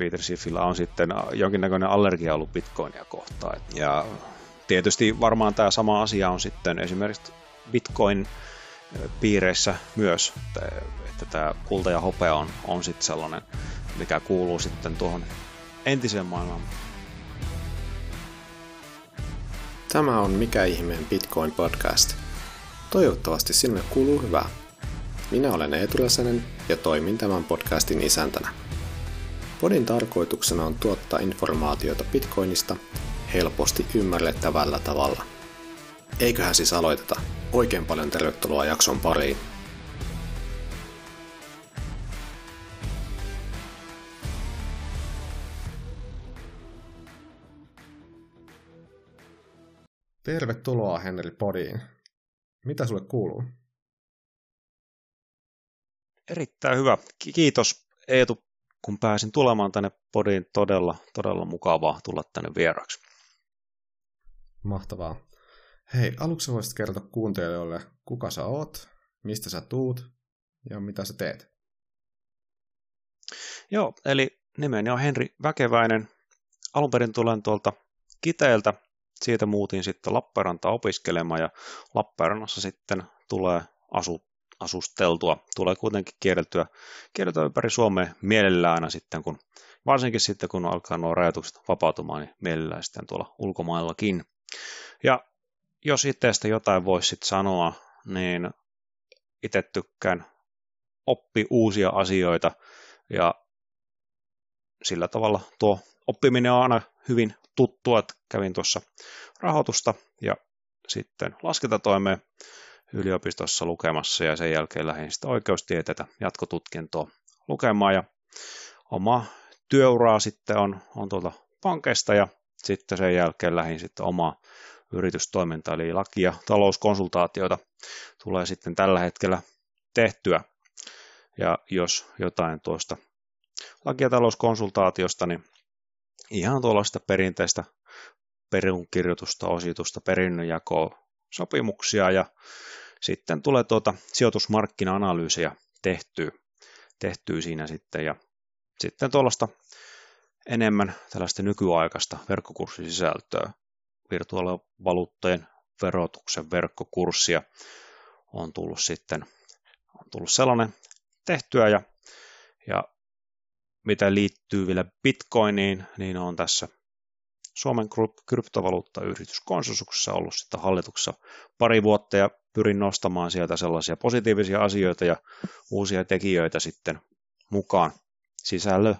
Peter Schiffillä on sitten jonkinnäköinen allergia ollut bitcoinia kohtaan. Ja tietysti varmaan tämä sama asia on sitten esimerkiksi bitcoin piireissä myös, että, tämä kulta ja hopea on, on sitten sellainen, mikä kuuluu sitten tuohon entiseen maailmaan. Tämä on Mikä ihmeen Bitcoin podcast. Toivottavasti sinulle kuuluu hyvää. Minä olen Eetu ja toimin tämän podcastin isäntänä. Podin tarkoituksena on tuottaa informaatiota Bitcoinista helposti ymmärrettävällä tavalla. Eiköhän siis aloiteta. Oikein paljon tervetuloa jakson pariin. Tervetuloa Henri Podiin. Mitä sulle kuuluu? Erittäin hyvä. Kiitos Eetu, kun pääsin tulemaan tänne podiin. Todella, todella mukavaa tulla tänne vieraksi. Mahtavaa. Hei, aluksi voisit kertoa kuuntelijoille, kuka sä oot, mistä sä tuut ja mitä sä teet. Joo, eli nimeni on Henri Väkeväinen. Alun perin tulen tuolta Kiteeltä. Siitä muutin sitten Lappeenrantaan opiskelemaan ja Lappeenrannassa sitten tulee asu, asusteltua. Tulee kuitenkin kierreltyä, kierreltyä ympäri Suomea mielellään aina sitten, kun, varsinkin sitten kun alkaa nuo rajoitukset vapautumaan, niin mielellään sitten tuolla ulkomaillakin. Ja jos itsestä jotain voisi sitten sanoa, niin itse tykkään oppi uusia asioita ja sillä tavalla tuo oppiminen on aina hyvin tuttua, että kävin tuossa rahoitusta ja sitten laskentatoimeen yliopistossa lukemassa ja sen jälkeen lähdin sitten oikeustieteitä jatkotutkintoa lukemaan ja oma työuraa sitten on, on tuolta pankeista ja sitten sen jälkeen lähdin sitten omaa yritystoimintaa, eli laki- ja talouskonsultaatioita tulee sitten tällä hetkellä tehtyä. Ja jos jotain tuosta laki- ja talouskonsultaatiosta, niin ihan tuollaista perinteistä perunkirjoitusta, ositusta, perinnönjakoa, sopimuksia ja sitten tulee tuota sijoitusmarkkina-analyysiä tehtyä, tehtyä siinä sitten. Ja sitten tuollaista enemmän tällaista nykyaikaista verkkokurssisisältöä, virtuaalivaluuttojen verotuksen verkkokurssia on tullut sitten on tullut sellainen tehtyä ja, ja mitä liittyy vielä Bitcoiniin, niin on tässä Suomen kryptovaluuttayhdistyskonsensuksessa ollut sitten hallituksessa pari vuotta ja pyrin nostamaan sieltä sellaisia positiivisia asioita ja uusia tekijöitä sitten mukaan. Sisällö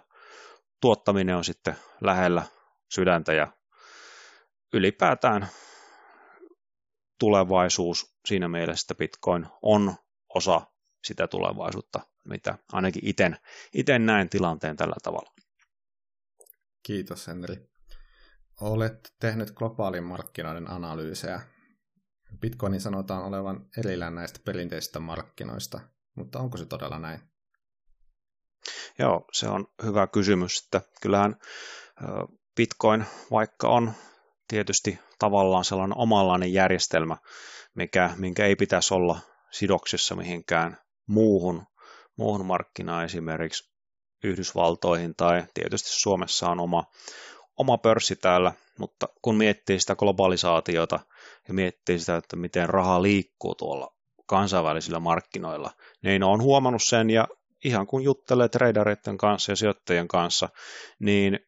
tuottaminen on sitten lähellä sydäntä ja ylipäätään tulevaisuus siinä mielessä, että Bitcoin on osa sitä tulevaisuutta, mitä ainakin itse näen tilanteen tällä tavalla. Kiitos Henri. Olet tehnyt globaalin markkinoiden analyysejä. Bitcoinin sanotaan olevan erillään näistä perinteisistä markkinoista, mutta onko se todella näin? Joo, se on hyvä kysymys. Että kyllähän Bitcoin, vaikka on tietysti tavallaan sellainen omanlainen järjestelmä, mikä, minkä ei pitäisi olla sidoksissa mihinkään muuhun, muuhun markkinaan, esimerkiksi Yhdysvaltoihin tai tietysti Suomessa on oma, oma pörssi täällä, mutta kun miettii sitä globalisaatiota ja miettii sitä, että miten raha liikkuu tuolla kansainvälisillä markkinoilla, niin on huomannut sen ja ihan kun juttelee tradereiden kanssa ja sijoittajien kanssa, niin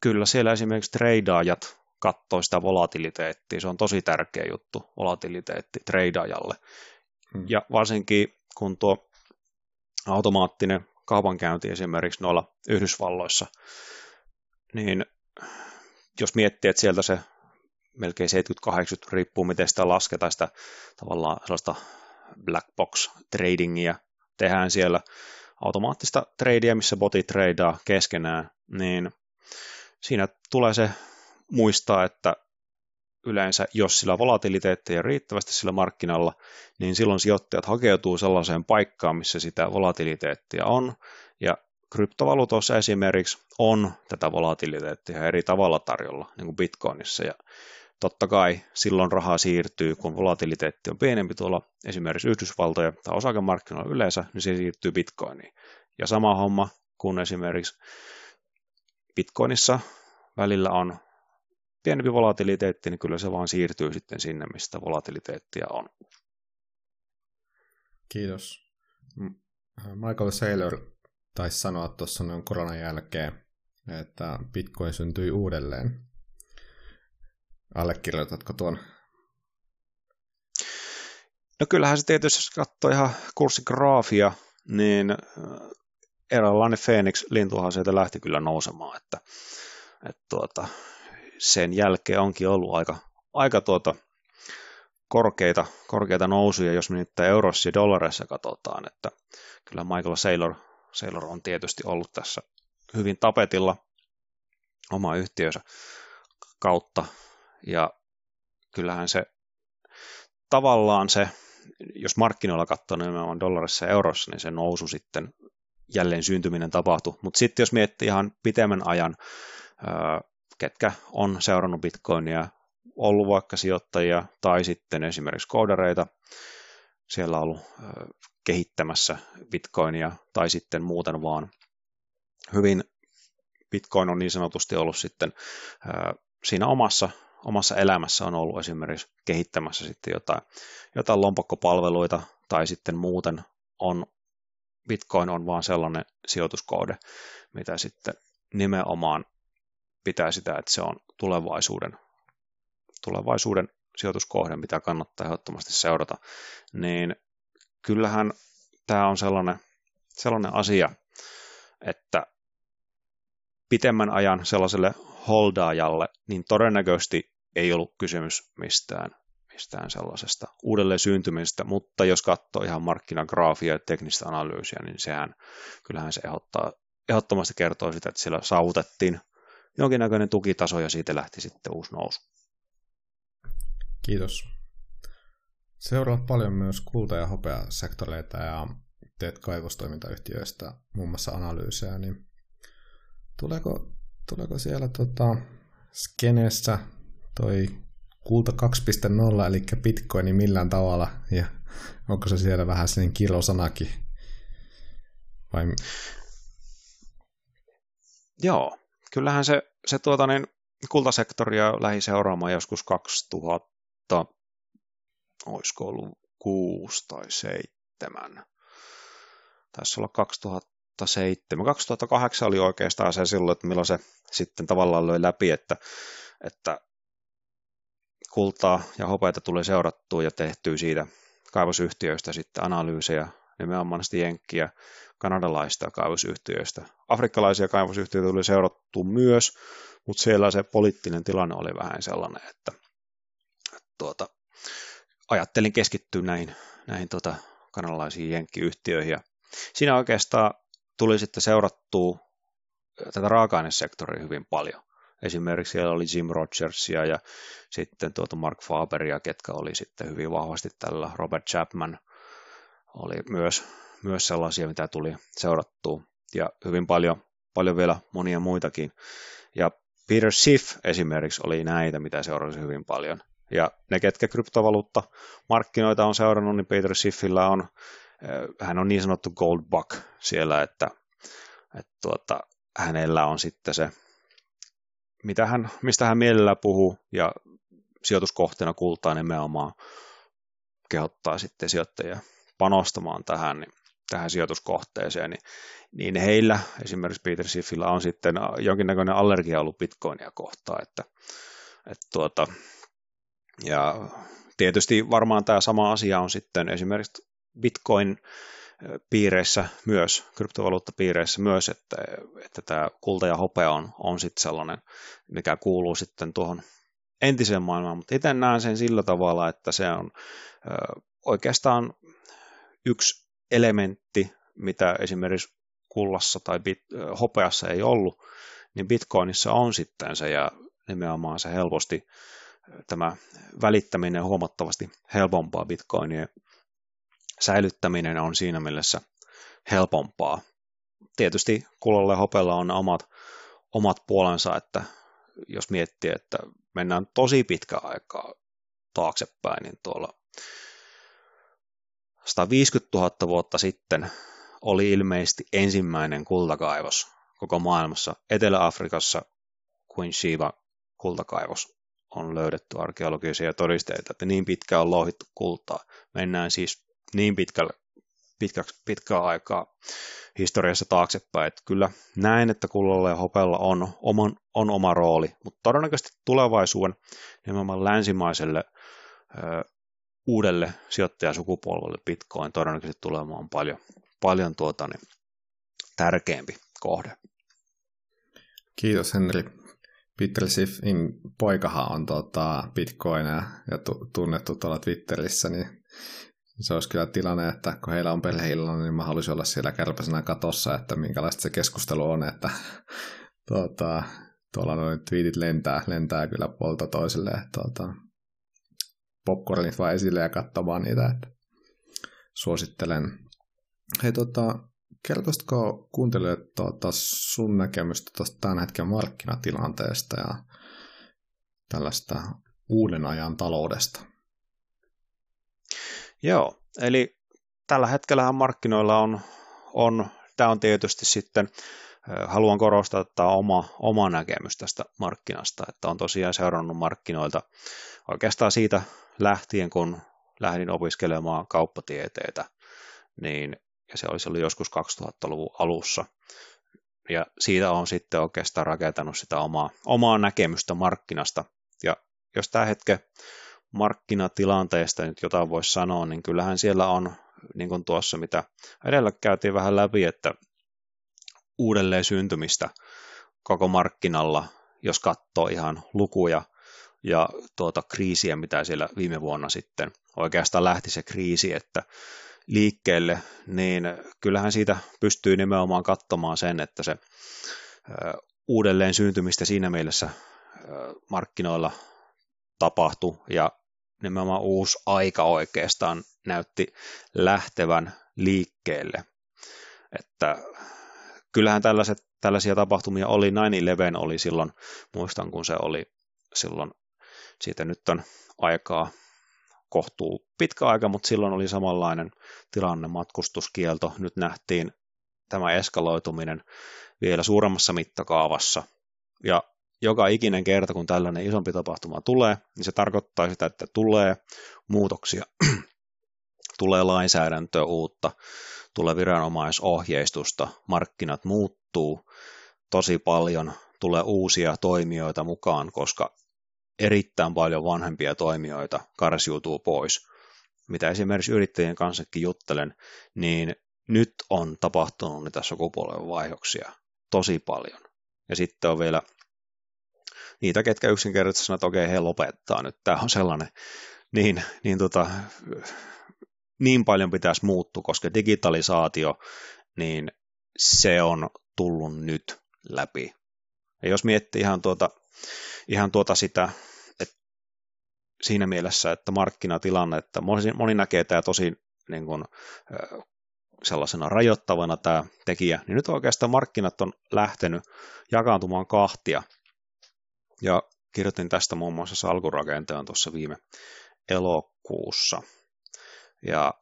kyllä siellä esimerkiksi treidaajat katsoo sitä volatiliteettia. Se on tosi tärkeä juttu, volatiliteetti treidaajalle. Hmm. Ja varsinkin kun tuo automaattinen kaupankäynti esimerkiksi noilla Yhdysvalloissa, niin jos miettii, että sieltä se melkein 70-80 riippuu, miten sitä lasketaan sitä tavallaan sellaista black box tradingia tehdään siellä. Automaattista tradea, missä botit tradeaa keskenään, niin siinä tulee se muistaa, että yleensä jos sillä volatiliteettia riittävästi sillä markkinalla, niin silloin sijoittajat hakeutuu sellaiseen paikkaan, missä sitä volatiliteettia on, kryptovaluutoissa esimerkiksi on tätä volatiliteettia eri tavalla tarjolla, niin kuin Bitcoinissa, ja totta kai silloin rahaa siirtyy, kun volatiliteetti on pienempi tuolla esimerkiksi Yhdysvaltoja tai osakemarkkinoilla yleensä, niin se siirtyy Bitcoiniin. Ja sama homma, kun esimerkiksi Bitcoinissa välillä on pienempi volatiliteetti, niin kyllä se vaan siirtyy sitten sinne, mistä volatiliteettia on. Kiitos. Michael Saylor taisi sanoa tuossa noin koronan jälkeen, että Bitcoin syntyi uudelleen. Allekirjoitatko tuon? No kyllähän se tietysti, jos katsoo ihan kurssigraafia, niin eräänlainen Phoenix-lintuhan sieltä lähti kyllä nousemaan, että, että tuota, sen jälkeen onkin ollut aika, aika tuota, korkeita, korkeita nousuja, jos me nyt eurossa ja dollareissa katsotaan, että kyllä Michael Saylor, Saylor on tietysti ollut tässä hyvin tapetilla oma yhtiönsä kautta, ja kyllähän se tavallaan se, jos markkinoilla katsoo nimenomaan dollarissa ja eurossa, niin se nousu sitten jälleen syntyminen tapahtui. Mutta sitten jos miettii ihan pitemmän ajan, ketkä on seurannut Bitcoinia, ollut vaikka sijoittajia tai sitten esimerkiksi koodareita, siellä ollut kehittämässä Bitcoinia tai sitten muuten vaan. Hyvin Bitcoin on niin sanotusti ollut sitten siinä omassa, omassa elämässä on ollut esimerkiksi kehittämässä sitten jotain, jotain lompakkopalveluita tai sitten muuten on Bitcoin on vaan sellainen sijoituskoode, mitä sitten nimenomaan pitää sitä, että se on tulevaisuuden, tulevaisuuden sijoituskohde, mitä kannattaa ehdottomasti seurata, niin kyllähän tämä on sellainen, sellainen asia, että pitemmän ajan sellaiselle holdaajalle, niin todennäköisesti ei ollut kysymys mistään, mistään sellaisesta uudelleen syntymisestä, mutta jos katsoo ihan markkinagraafia ja teknistä analyysiä, niin sehän kyllähän se ehdottaa, ehdottomasti kertoo sitä, että siellä saavutettiin jonkinnäköinen tukitaso ja siitä lähti sitten uusi nousu. Kiitos. Seuraat paljon myös kulta- ja hopeasektoreita ja teet kaivostoimintayhtiöistä muun muassa analyysejä, niin tuleeko, tuleeko siellä tota, skeneessä toi kulta 2.0, eli bitcoini millään tavalla, ja onko se siellä vähän sellainen kilosanakin? Vai... Joo, kyllähän se, se tuota, niin, kultasektoria lähi seuraamaan joskus 2000, olisiko ollut 6 tai 7. Taisi olla 2007. 2008 oli oikeastaan se silloin, että milloin se sitten tavallaan löi läpi, että, että kultaa ja hopeita tuli seurattua ja tehtyä siitä kaivosyhtiöistä sitten analyysejä, nimenomaan jenkkiä, kanadalaista kaivosyhtiöistä. Afrikkalaisia kaivosyhtiöitä tuli seurattu myös, mutta siellä se poliittinen tilanne oli vähän sellainen, että tuota, ajattelin keskittyä näihin, näihin tuota, kanadalaisiin jenkkiyhtiöihin. Ja siinä oikeastaan tuli sitten seurattua tätä raaka-ainesektoria hyvin paljon. Esimerkiksi siellä oli Jim Rogersia ja sitten tuota Mark Faberia, ketkä oli sitten hyvin vahvasti tällä. Robert Chapman oli myös, myös sellaisia, mitä tuli seurattua. Ja hyvin paljon, paljon vielä monia muitakin. Ja Peter Schiff esimerkiksi oli näitä, mitä seurasi hyvin paljon. Ja ne, ketkä kryptovaluutta markkinoita on seurannut, niin Peter Schiffillä on, eh, hän on niin sanottu gold bug siellä, että, että tuota, hänellä on sitten se mitä hän, mistä hän mielellään puhuu ja sijoituskohteena kultaa nimenomaan kehottaa sitten sijoittajia panostamaan tähän, niin, tähän sijoituskohteeseen, niin, niin heillä, esimerkiksi Peter Schiffillä on sitten jonkinnäköinen allergia ollut bitcoinia kohtaan, että, että tuota, ja tietysti varmaan tämä sama asia on sitten esimerkiksi Bitcoin piireissä myös, kryptovaluuttapiireissä myös, että, että tämä kulta ja hopea on, on sitten sellainen, mikä kuuluu sitten tuohon entiseen maailmaan, mutta itse näen sen sillä tavalla, että se on ö, oikeastaan yksi elementti, mitä esimerkiksi kullassa tai bit, ö, hopeassa ei ollut, niin Bitcoinissa on sitten se ja nimenomaan se helposti tämä välittäminen huomattavasti helpompaa Bitcoinien säilyttäminen on siinä mielessä helpompaa. Tietysti kullalle ja hopella on omat, omat puolensa, että jos miettii, että mennään tosi pitkä aikaa taaksepäin, niin tuolla 150 000 vuotta sitten oli ilmeisesti ensimmäinen kultakaivos koko maailmassa. Etelä-Afrikassa kuin Shiva kultakaivos on löydetty arkeologisia todisteita, että niin pitkään on louhittu kultaa. Mennään siis niin pitkälle, pitkäksi, pitkää aikaa historiassa taaksepäin, että kyllä näen, että kullalla ja hopella on, oman, on oma rooli, mutta todennäköisesti tulevaisuuden nimenomaan länsimaiselle ö, uudelle sijoittajasukupolvelle Bitcoin todennäköisesti tulemaan paljon, paljon tuota, niin, tärkeämpi kohde. Kiitos Henri. Peter Schiffin poikahan on tota, Bitcoinia ja tunnettu tuolla Twitterissä, niin se olisi kyllä tilanne, että kun heillä on perheillalla, niin mä haluaisin olla siellä kärpäsenä katossa, että minkälaista se keskustelu on, että tuota, tuolla noin tweetit lentää, lentää kyllä puolta toiselle, tuota, popcornit vaan esille ja katsomaan niitä, että suosittelen. Hei, tota, kertoisitko kuuntelijat tuota, sun näkemystä tuosta tämän hetken markkinatilanteesta ja tällaista uuden ajan taloudesta? Joo, eli tällä hetkellä markkinoilla on, on, tämä on tietysti sitten, haluan korostaa että tämä oma, oma näkemys tästä markkinasta, että on tosiaan seurannut markkinoilta oikeastaan siitä lähtien, kun lähdin opiskelemaan kauppatieteitä, niin, ja se olisi ollut joskus 2000-luvun alussa, ja siitä on sitten oikeastaan rakentanut sitä omaa, omaa näkemystä markkinasta, ja jos tämä hetke markkinatilanteesta nyt jotain voisi sanoa, niin kyllähän siellä on, niin kuin tuossa mitä edellä käytiin vähän läpi, että uudelleen syntymistä koko markkinalla, jos katsoo ihan lukuja ja tuota kriisiä, mitä siellä viime vuonna sitten oikeastaan lähti se kriisi, että liikkeelle, niin kyllähän siitä pystyy nimenomaan katsomaan sen, että se uudelleen syntymistä siinä mielessä markkinoilla tapahtui ja nimenomaan uusi aika oikeastaan näytti lähtevän liikkeelle. Että kyllähän tällaiset, tällaisia tapahtumia oli, 9-11 oli silloin, muistan kun se oli silloin, siitä nyt on aikaa kohtuu pitkä aika, mutta silloin oli samanlainen tilanne, matkustuskielto, nyt nähtiin tämä eskaloituminen vielä suuremmassa mittakaavassa, ja joka ikinen kerta, kun tällainen isompi tapahtuma tulee, niin se tarkoittaa sitä, että tulee muutoksia, tulee lainsäädäntöä uutta, tulee viranomaisohjeistusta, markkinat muuttuu tosi paljon, tulee uusia toimijoita mukaan, koska erittäin paljon vanhempia toimijoita karsiutuu pois. Mitä esimerkiksi yrittäjien kanssakin juttelen, niin nyt on tapahtunut niitä sukupolven vaihdoksia tosi paljon. Ja sitten on vielä niitä, ketkä yksinkertaisesti sanoo, että okei, he lopettaa nyt, tämä on sellainen, niin, niin, tota, niin paljon pitäisi muuttua, koska digitalisaatio, niin se on tullut nyt läpi. Ja jos miettii ihan tuota, ihan tuota sitä, että siinä mielessä, että markkinatilanne, että moni, moni näkee tämä tosi niin kuin, sellaisena rajoittavana tämä tekijä, niin nyt oikeastaan markkinat on lähtenyt jakaantumaan kahtia – ja kirjoitin tästä muun muassa salkurakenteen tuossa viime elokuussa. Ja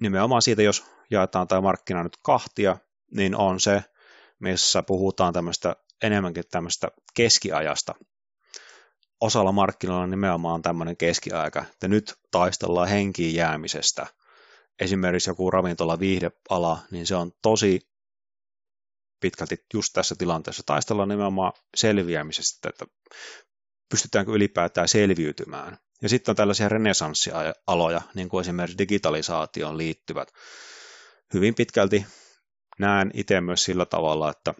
nimenomaan siitä, jos jaetaan tämä markkina nyt kahtia, niin on se, missä puhutaan tämmöistä enemmänkin tämmöistä keskiajasta. Osalla markkinoilla nimenomaan tämmöinen keskiaika, että nyt taistellaan henkiin jäämisestä. Esimerkiksi joku ravintola viihdeala, niin se on tosi pitkälti just tässä tilanteessa. Taistellaan nimenomaan selviämisestä, että pystytäänkö ylipäätään selviytymään. Ja sitten on tällaisia renesanssialoja, niin kuin esimerkiksi digitalisaatioon liittyvät. Hyvin pitkälti näen itse myös sillä tavalla, että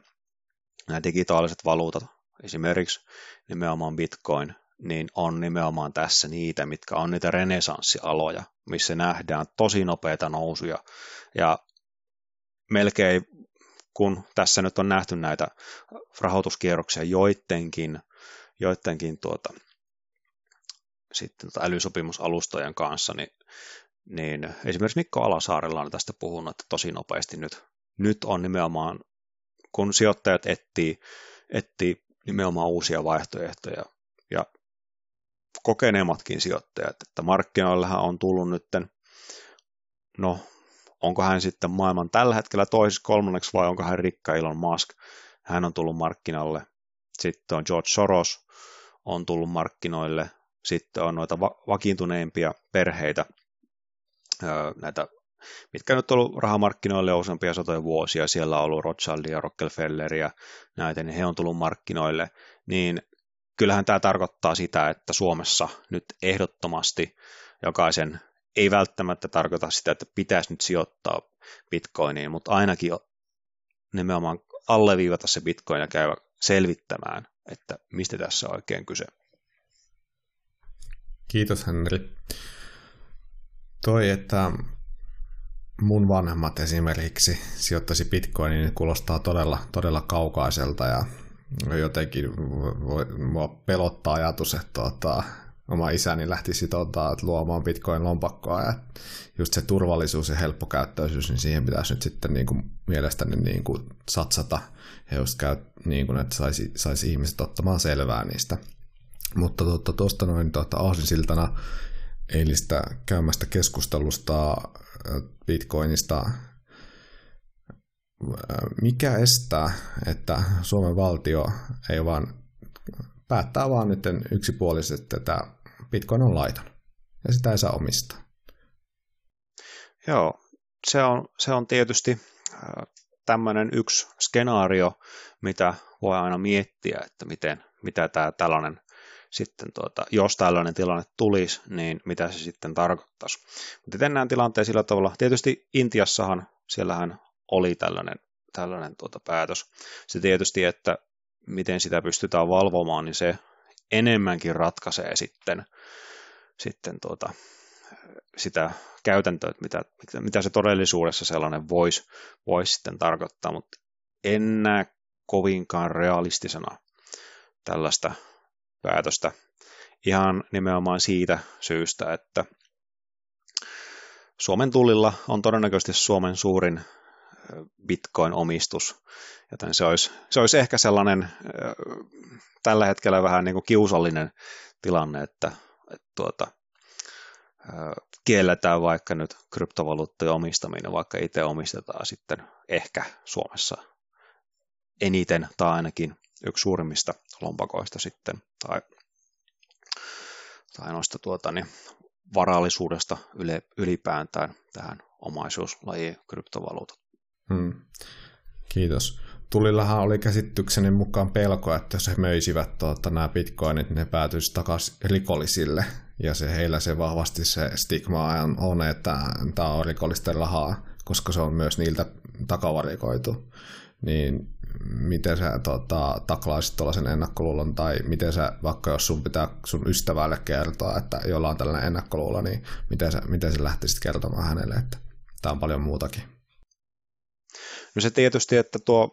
nämä digitaaliset valuutat, esimerkiksi nimenomaan Bitcoin, niin on nimenomaan tässä niitä, mitkä on niitä renesanssialoja, missä nähdään tosi nopeita nousuja. Ja melkein kun tässä nyt on nähty näitä rahoituskierroksia joidenkin, joidenkin tuota, sitten tuota älysopimusalustojen kanssa, niin, niin esimerkiksi Mikko Alasaarella on tästä puhunut, että tosi nopeasti nyt, nyt on nimenomaan, kun sijoittajat etsii, etsii nimenomaan uusia vaihtoehtoja ja kokeneemmatkin sijoittajat, että markkinoillehan on tullut nyt, no onko hän sitten maailman tällä hetkellä toisessa kolmanneksi vai onko hän rikka Elon Musk. Hän on tullut markkinalle. Sitten on George Soros on tullut markkinoille. Sitten on noita va- vakiintuneimpia perheitä, näitä mitkä nyt on ollut rahamarkkinoille useampia satoja vuosia, siellä on ollut Rothschild ja Rockefeller ja näitä, niin he on tullut markkinoille, niin kyllähän tämä tarkoittaa sitä, että Suomessa nyt ehdottomasti jokaisen ei välttämättä tarkoita sitä, että pitäisi nyt sijoittaa bitcoiniin, mutta ainakin nimenomaan alleviivata se bitcoin ja käydä selvittämään, että mistä tässä on oikein kyse. Kiitos Henri. Toi, että mun vanhemmat esimerkiksi sijoittaisi bitcoiniin, niin kuulostaa todella, todella kaukaiselta ja jotenkin voi, mua pelottaa ajatus, että tuota, oma isäni lähtisi tuota, luomaan bitcoin-lompakkoa ja just se turvallisuus ja helppokäyttöisyys, niin siihen pitäisi nyt sitten niin kuin, mielestäni niin kuin, satsata ja just käy, niin kuin, että saisi, saisi ihmiset ottamaan selvää niistä. Mutta tuota, tuosta noin tuota, aasinsiltana eilistä käymästä keskustelusta Bitcoinista. Mikä estää, että Suomen valtio ei vaan päättää vaan nyt yksipuolisesti, että Bitcoin on laiton ja sitä ei saa omistaa? Joo, se on, se on tietysti tämmöinen yksi skenaario, mitä voi aina miettiä, että miten, mitä tämä tällainen sitten tuota, jos tällainen tilanne tulisi, niin mitä se sitten tarkoittaisi. Mutta itse näen tilanteen sillä tavalla, tietysti Intiassahan, siellähän oli tällainen, tällainen tuota päätös. Se tietysti, että miten sitä pystytään valvomaan, niin se enemmänkin ratkaisee sitten, sitten tuota, sitä käytäntöä, että mitä, mitä se todellisuudessa sellainen voisi vois sitten tarkoittaa, mutta en näe kovinkaan realistisena tällaista päätöstä ihan nimenomaan siitä syystä, että Suomen tullilla on todennäköisesti Suomen suurin Bitcoin-omistus, joten se olisi, se olisi ehkä sellainen tällä hetkellä vähän niin kuin kiusallinen tilanne, että, että tuota, kielletään vaikka nyt kryptovaluuttojen omistaminen, vaikka itse omistetaan sitten ehkä Suomessa eniten tai ainakin yksi suurimmista lompakoista sitten, tai, tai noista tuota, niin, varallisuudesta ylipäätään tähän omaisuuslajiin kryptovaluutat. Hmm. Kiitos. Tulillahan oli käsitykseni mukaan pelko, että jos he möisivät tuota, nämä bitcoinit, ne päätyisi takaisin rikollisille. Ja se heillä se vahvasti se stigma on että tämä on rikollisten rahaa, koska se on myös niiltä takavarikoitu. Niin miten sä tota, taklaisit tuollaisen ennakkoluulon, tai miten sä, vaikka jos sun pitää sun ystävälle kertoa, että jolla on tällainen ennakkoluulo, niin miten sä, miten sä lähtisit kertomaan hänelle, että tämä on paljon muutakin? No se tietysti, että tuo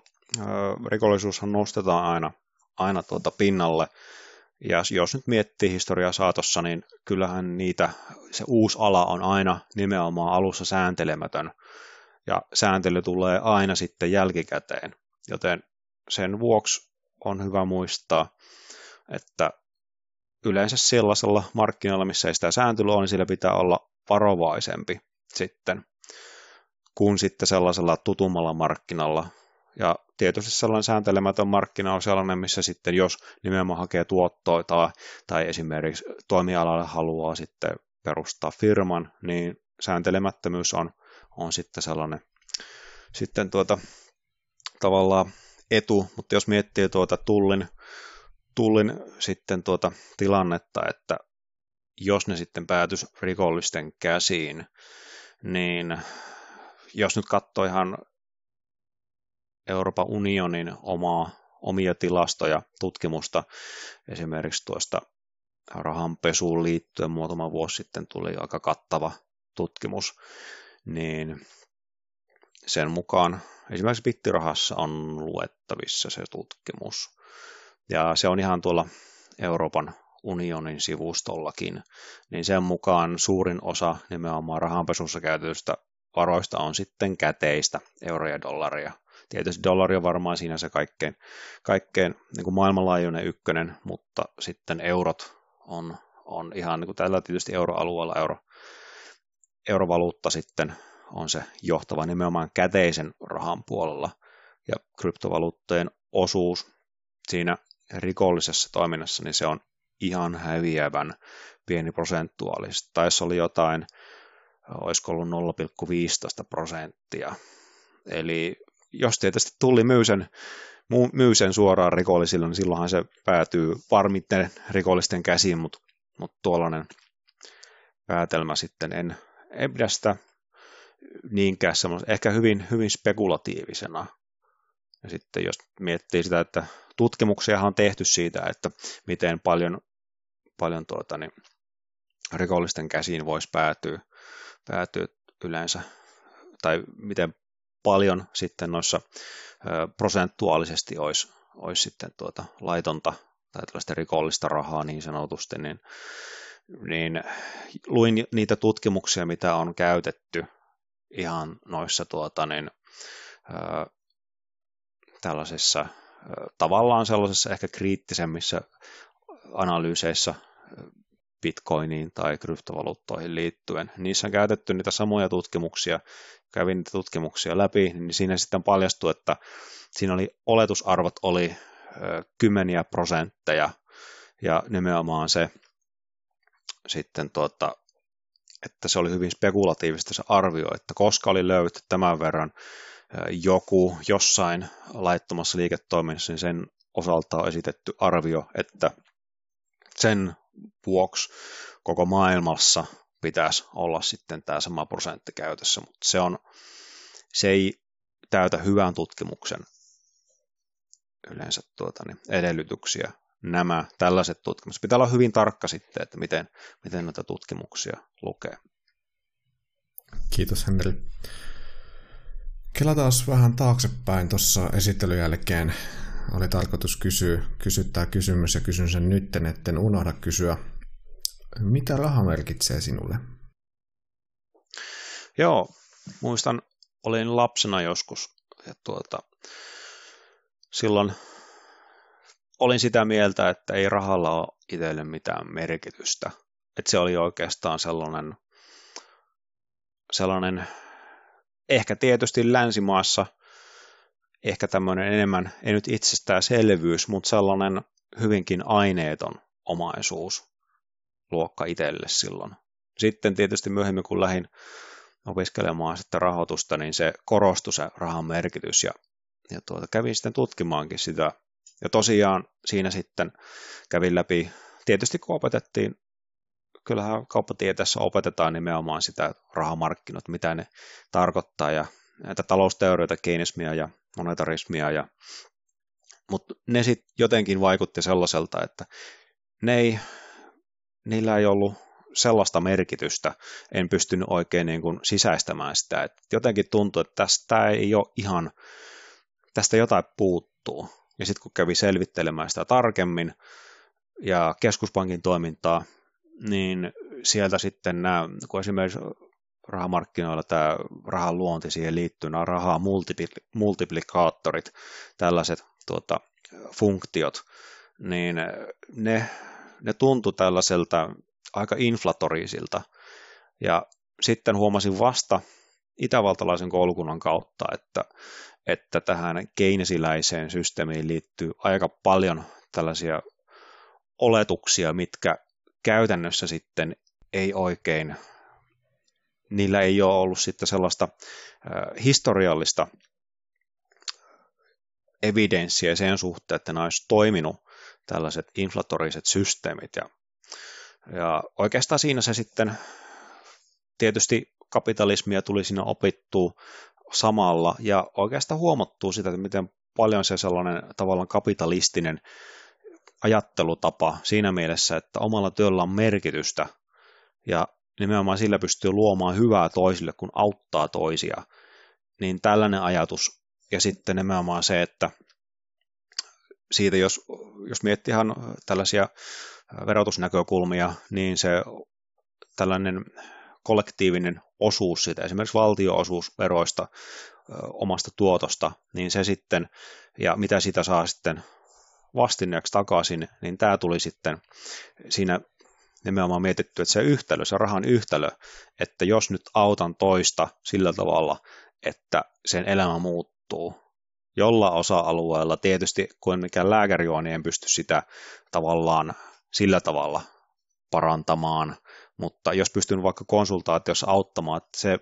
rikollisuushan nostetaan aina, aina tuota pinnalle, ja jos nyt miettii historiaa saatossa, niin kyllähän niitä, se uusi ala on aina nimenomaan alussa sääntelemätön, ja sääntely tulee aina sitten jälkikäteen. Joten sen vuoksi on hyvä muistaa, että yleensä sellaisella markkinoilla, missä ei sitä sääntelyä ole, niin sillä pitää olla varovaisempi sitten kuin sitten sellaisella tutummalla markkinalla. Ja tietysti sellainen sääntelemätön markkina on sellainen, missä sitten jos nimenomaan hakee tuottoa tai, tai esimerkiksi toimialalle haluaa sitten perustaa firman, niin sääntelemättömyys on, on sitten sellainen sitten tuota, tavallaan etu, mutta jos miettii tuota tullin, tullin sitten tuota tilannetta, että jos ne sitten päätys rikollisten käsiin, niin jos nyt katsoo ihan Euroopan unionin omaa, omia tilastoja, tutkimusta, esimerkiksi tuosta rahanpesuun liittyen muutama vuosi sitten tuli aika kattava tutkimus, niin sen mukaan esimerkiksi Bittirahassa on luettavissa se tutkimus. Ja se on ihan tuolla Euroopan unionin sivustollakin, niin sen mukaan suurin osa nimenomaan rahanpesussa käytetystä varoista on sitten käteistä, euroja ja dollaria. Tietysti dollari on varmaan siinä se kaikkein, kaikkein niin kuin maailmanlaajuinen ykkönen, mutta sitten eurot on, on ihan niin kuin tällä tietysti euroalueella euro, eurovaluutta sitten on se johtava nimenomaan käteisen rahan puolella. Ja kryptovaluuttojen osuus siinä rikollisessa toiminnassa, niin se on ihan häviävän pieni prosentuaalisesti. Taisi oli jotain, olisiko ollut 0,15 prosenttia. Eli jos tietysti tuli myy sen, myy sen suoraan rikollisille, niin silloinhan se päätyy varmitten rikollisten käsiin, mutta, mutta tuollainen päätelmä sitten en, sitä niinkään semmoista, ehkä hyvin, hyvin spekulatiivisena. Ja sitten jos miettii sitä, että tutkimuksiahan on tehty siitä, että miten paljon, paljon tuota, niin, rikollisten käsiin voisi päätyä, päätyä yleensä, tai miten paljon sitten noissa ö, prosentuaalisesti olisi, olisi sitten tuota laitonta tai tällaista rikollista rahaa niin sanotusti, niin, niin luin niitä tutkimuksia, mitä on käytetty ihan noissa tuota, niin, ö, tällaisissa tavallaan sellaisissa ehkä kriittisemmissä analyyseissä bitcoiniin tai kryptovaluuttoihin liittyen. Niissä on käytetty niitä samoja tutkimuksia, kävin niitä tutkimuksia läpi, niin siinä sitten paljastui, että siinä oli oletusarvot oli kymmeniä prosentteja ja nimenomaan se sitten tuota, että se oli hyvin spekulatiivista se arvio, että koska oli löydetty tämän verran joku jossain laittomassa liiketoiminnassa, niin sen osalta on esitetty arvio, että sen vuoksi koko maailmassa pitäisi olla sitten tämä sama prosentti käytössä, mutta se, on, se ei täytä hyvän tutkimuksen yleensä tuota, niin edellytyksiä. Nämä tällaiset tutkimukset. Pitää olla hyvin tarkka sitten, että miten, miten näitä tutkimuksia lukee. Kiitos Henri. Kelataan vähän taaksepäin tuossa esittelyn jälkeen. Oli tarkoitus kysyä, kysyttää kysymys ja kysyn sen nytten, etten unohda kysyä. Mitä raha merkitsee sinulle? Joo, muistan, olin lapsena joskus ja tuota, silloin olin sitä mieltä, että ei rahalla ole itselle mitään merkitystä. Että se oli oikeastaan sellainen, sellainen ehkä tietysti länsimaassa ehkä tämmöinen enemmän, ei nyt itsestäänselvyys, mutta sellainen hyvinkin aineeton omaisuus luokka itselle silloin. Sitten tietysti myöhemmin, kun lähdin opiskelemaan sitten rahoitusta, niin se korostui se rahan merkitys ja, ja tuota, kävin sitten tutkimaankin sitä. Ja tosiaan siinä sitten kävin läpi, tietysti kun opetettiin kyllähän kauppatieteessä opetetaan nimenomaan sitä rahamarkkinat, mitä ne tarkoittaa ja näitä talousteorioita, keinismia ja monetarismia, ja, mutta ne sitten jotenkin vaikutti sellaiselta, että ne ei, niillä ei ollut sellaista merkitystä, en pystynyt oikein niin kuin sisäistämään sitä, että jotenkin tuntui, että tästä ei ole ihan, tästä jotain puuttuu. Ja sitten kun kävi selvittelemään sitä tarkemmin ja keskuspankin toimintaa, niin sieltä sitten nämä, kun esimerkiksi rahamarkkinoilla tämä rahan luonti siihen liittyy, nämä rahaa multiplikaattorit, tällaiset tuota, funktiot, niin ne, ne tuntui tällaiselta aika inflatorisilta. Ja sitten huomasin vasta itävaltalaisen koulukunnan kautta, että, että tähän keinesiläiseen systeemiin liittyy aika paljon tällaisia oletuksia, mitkä käytännössä sitten ei oikein, niillä ei ole ollut sitten sellaista historiallista evidenssiä sen suhteen, että nämä olisi toiminut tällaiset inflatoriset systeemit. Ja, ja oikeastaan siinä se sitten tietysti kapitalismia tuli siinä opittua samalla ja oikeastaan huomattuu sitä, että miten paljon se sellainen tavallaan kapitalistinen ajattelutapa siinä mielessä, että omalla työllä on merkitystä ja nimenomaan sillä pystyy luomaan hyvää toisille, kun auttaa toisia, niin tällainen ajatus ja sitten nimenomaan se, että siitä jos, jos miettii ihan tällaisia verotusnäkökulmia, niin se tällainen kollektiivinen osuus siitä, esimerkiksi valtioosuus veroista omasta tuotosta, niin se sitten, ja mitä sitä saa sitten vastineeksi takaisin, niin tämä tuli sitten siinä nimenomaan mietitty, että se yhtälö, se rahan yhtälö, että jos nyt autan toista sillä tavalla, että sen elämä muuttuu, jolla osa-alueella, tietysti kun mikään lääkäri on, niin en pysty sitä tavallaan sillä tavalla parantamaan, mutta jos pystyn vaikka konsultaatiossa auttamaan, että se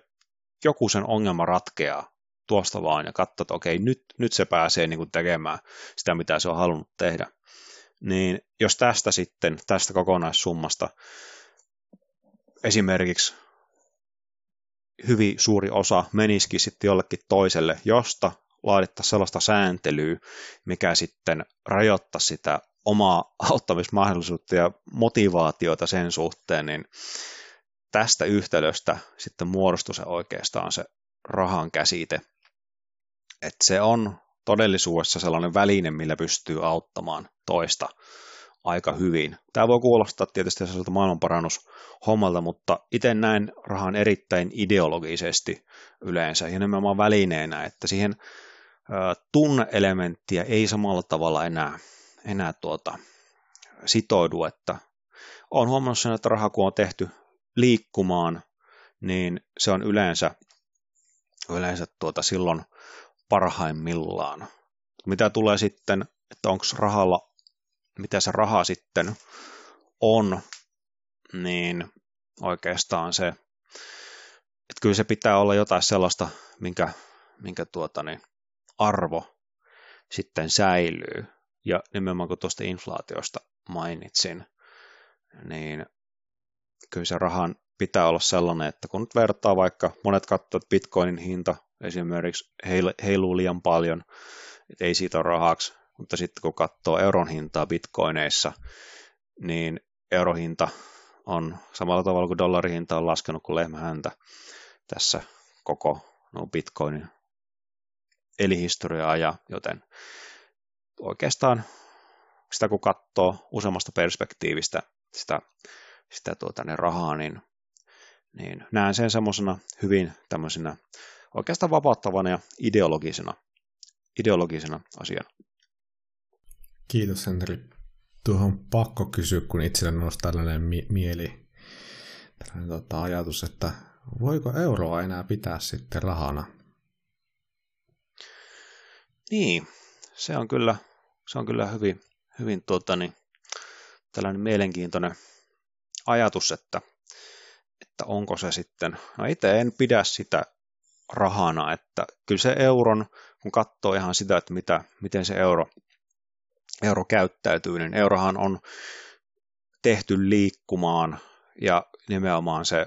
joku sen ongelma ratkeaa tuosta vaan ja katsoo, että okei, nyt, nyt se pääsee niin kuin tekemään sitä, mitä se on halunnut tehdä, niin jos tästä sitten, tästä kokonaissummasta esimerkiksi hyvin suuri osa menisikin sitten jollekin toiselle, josta laadittaisiin sellaista sääntelyä, mikä sitten rajoittaa sitä omaa auttamismahdollisuutta ja motivaatiota sen suhteen, niin tästä yhtälöstä sitten muodostui se oikeastaan se rahan käsite. Että se on todellisuudessa sellainen väline, millä pystyy auttamaan toista aika hyvin. Tämä voi kuulostaa tietysti sellaiselta maailmanparannushommalta, mutta itse näen rahan erittäin ideologisesti yleensä ja nimenomaan välineenä, että siihen tunneelementtiä ei samalla tavalla enää, enää tuota, sitoudu, että olen huomannut sen, että raha kun on tehty liikkumaan, niin se on yleensä, yleensä tuota silloin parhaimmillaan. Mitä tulee sitten, että onko rahalla, mitä se raha sitten on, niin oikeastaan se, että kyllä se pitää olla jotain sellaista, minkä, minkä tuota, niin arvo sitten säilyy. Ja nimenomaan kun tuosta inflaatiosta mainitsin, niin kyllä se rahan pitää olla sellainen, että kun nyt vertaa vaikka, monet katsovat Bitcoinin hinta esimerkiksi heiluu liian paljon, että ei siitä ole rahaksi, mutta sitten kun katsoo euron hintaa bitcoineissa, niin eurohinta on samalla tavalla kuin dollarin hinta on laskenut kuin lehmähäntä tässä koko no bitcoinin elihistoria aja, joten oikeastaan sitä kun katsoo useammasta perspektiivistä sitä, sitä tuota, ne rahaa, niin, niin näen sen semmoisena hyvin tämmöisenä oikeastaan vapauttavana ja ideologisena, ideologisena asiana. Kiitos Henri. Tuohon pakko kysyä, kun itselle nousi tällainen mi- mieli, tällainen tota, ajatus, että voiko euroa enää pitää sitten rahana? Niin, se on kyllä, se on kyllä hyvin, hyvin tuota, niin, tällainen mielenkiintoinen ajatus, että, että onko se sitten, no itse en pidä sitä rahana, että kyllä se euron, kun katsoo ihan sitä, että mitä, miten se euro, euro käyttäytyy, niin eurohan on tehty liikkumaan ja nimenomaan se,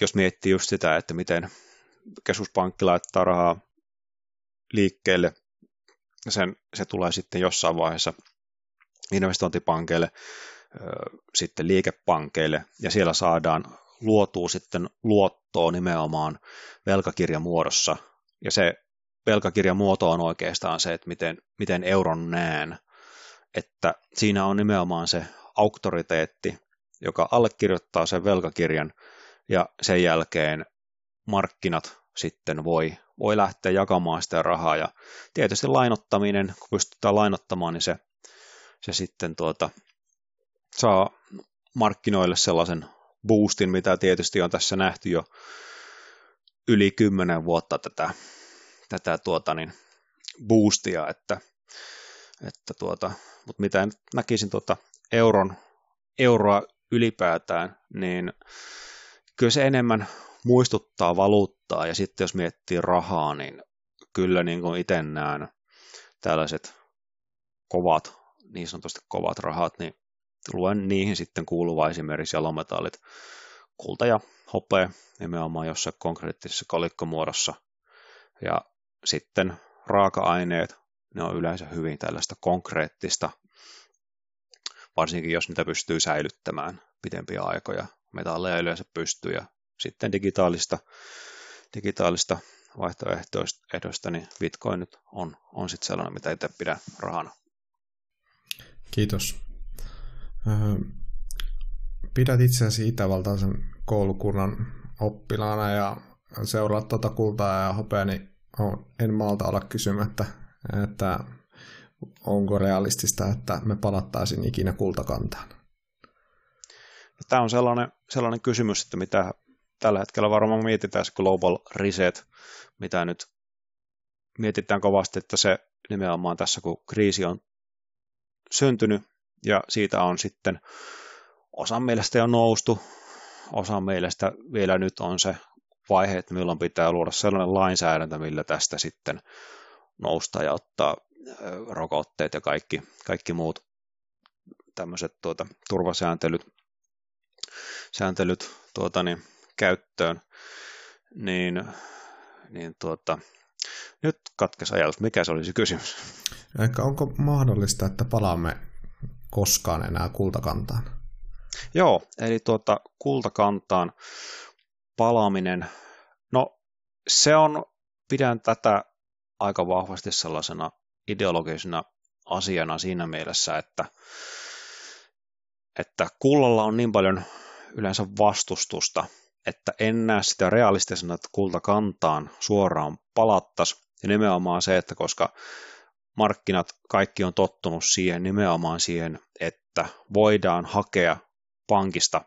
jos miettii just sitä, että miten keskuspankki laittaa rahaa liikkeelle, sen, se tulee sitten jossain vaiheessa investointipankeille, sitten liikepankeille, ja siellä saadaan luotuu sitten luottoa nimenomaan velkakirjamuodossa. Ja se velkakirjamuoto on oikeastaan se, että miten, miten euron näen. Että siinä on nimenomaan se auktoriteetti, joka allekirjoittaa sen velkakirjan ja sen jälkeen markkinat sitten voi, voi lähteä jakamaan sitä rahaa. Ja tietysti lainottaminen, kun pystytään lainottamaan, niin se, se sitten tuota, saa markkinoille sellaisen boostin, mitä tietysti on tässä nähty jo yli kymmenen vuotta tätä, tätä tuota niin, boostia, että, että tuota, mutta mitä näkisin tuota euron, euroa ylipäätään, niin kyllä se enemmän muistuttaa valuuttaa, ja sitten jos miettii rahaa, niin kyllä niin kuin itse näen tällaiset kovat, niin sanotusti kovat rahat, niin luen niihin sitten kuuluva esimerkiksi jalometallit, kulta ja hopea nimenomaan jossain konkreettisessa kolikkomuodossa. Ja sitten raaka-aineet, ne on yleensä hyvin tällaista konkreettista, varsinkin jos niitä pystyy säilyttämään pitempiä aikoja. Metalleja yleensä pystyy ja sitten digitaalista, digitaalista vaihtoehdoista, niin Bitcoin nyt on, on sitten sellainen, mitä itse pidän rahana. Kiitos. Pidät itseäsi itävaltaisen koulukunnan oppilaana ja seuraat tuota kultaa ja hopea, niin en malta olla kysymättä, että onko realistista, että me palattaisiin ikinä kultakantaan? Tämä on sellainen, sellainen kysymys, että mitä tällä hetkellä varmaan mietitään se global reset, mitä nyt mietitään kovasti, että se nimenomaan tässä, kun kriisi on syntynyt ja siitä on sitten osan mielestä jo noustu, osan mielestä vielä nyt on se vaihe, että milloin pitää luoda sellainen lainsäädäntö, millä tästä sitten nousta ja ottaa rokotteet ja kaikki, kaikki muut tämmöiset tuota, turvasääntelyt sääntelyt tuota, niin, käyttöön, niin, niin tuota, nyt katkesi ajatus. Mikä se oli se kysymys? Eikä onko mahdollista, että palaamme koskaan enää kultakantaan? Joo, eli tuota, kultakantaan palaaminen, no se on, pidän tätä aika vahvasti sellaisena ideologisena asiana siinä mielessä, että, että kullalla on niin paljon yleensä vastustusta, että en näe sitä realistisena, että kultakantaan suoraan palattaisiin. Ja nimenomaan se, että koska markkinat kaikki on tottunut siihen nimenomaan siihen, että voidaan hakea pankista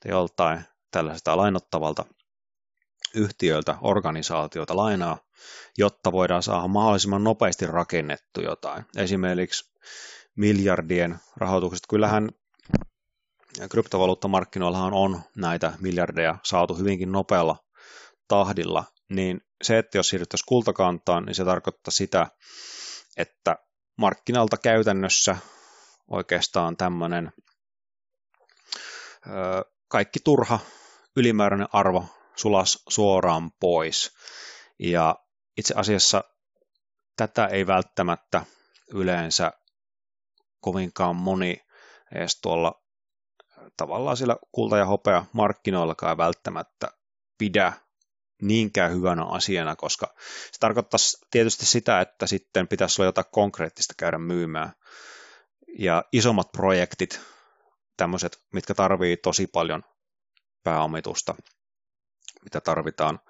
tai joltain tällaisesta lainottavalta yhtiöltä, organisaatiota lainaa, jotta voidaan saada mahdollisimman nopeasti rakennettu jotain. Esimerkiksi miljardien rahoitukset. Kyllähän kryptovaluuttamarkkinoillahan on näitä miljardeja saatu hyvinkin nopealla tahdilla, niin se, että jos siirryttäisiin kultakantaan, niin se tarkoittaa sitä, että markkinalta käytännössä oikeastaan tämmöinen kaikki turha ylimääräinen arvo sulas suoraan pois. Ja itse asiassa tätä ei välttämättä yleensä kovinkaan moni edes tuolla tavallaan sillä kulta- ja hopea markkinoillakaan välttämättä pidä niinkään hyvänä asiana, koska se tarkoittaisi tietysti sitä, että sitten pitäisi olla jotain konkreettista käydä myymään. Ja isommat projektit, tämmöiset, mitkä tarvii tosi paljon pääomitusta, mitä tarvitaan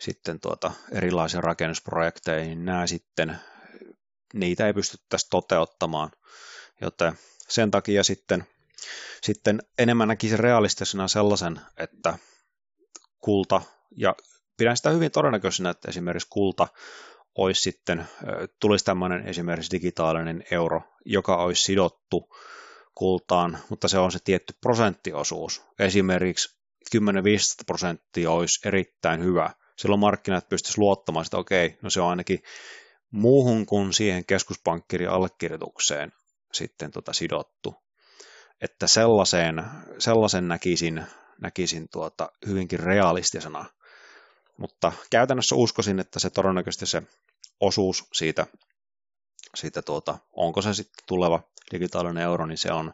sitten tuota erilaisia rakennusprojekteja, niin nämä sitten, niitä ei pystyttäisi toteuttamaan, joten sen takia sitten, sitten enemmän näkisin realistisena sellaisen, että kulta, ja pidän sitä hyvin todennäköisenä, että esimerkiksi kulta olisi sitten, tulisi tämmöinen esimerkiksi digitaalinen euro, joka olisi sidottu kultaan, mutta se on se tietty prosenttiosuus. Esimerkiksi 10-15 prosenttia olisi erittäin hyvä. Silloin markkinat pystyisivät luottamaan, että okei, no se on ainakin muuhun kuin siihen keskuspankkirin allekirjoitukseen sitten tota sidottu. Että sellaiseen, sellaisen näkisin, näkisin tuota hyvinkin realistisena. Mutta käytännössä uskoisin, että se todennäköisesti se osuus siitä, siitä tuota, onko se sitten tuleva digitaalinen euro, niin se on,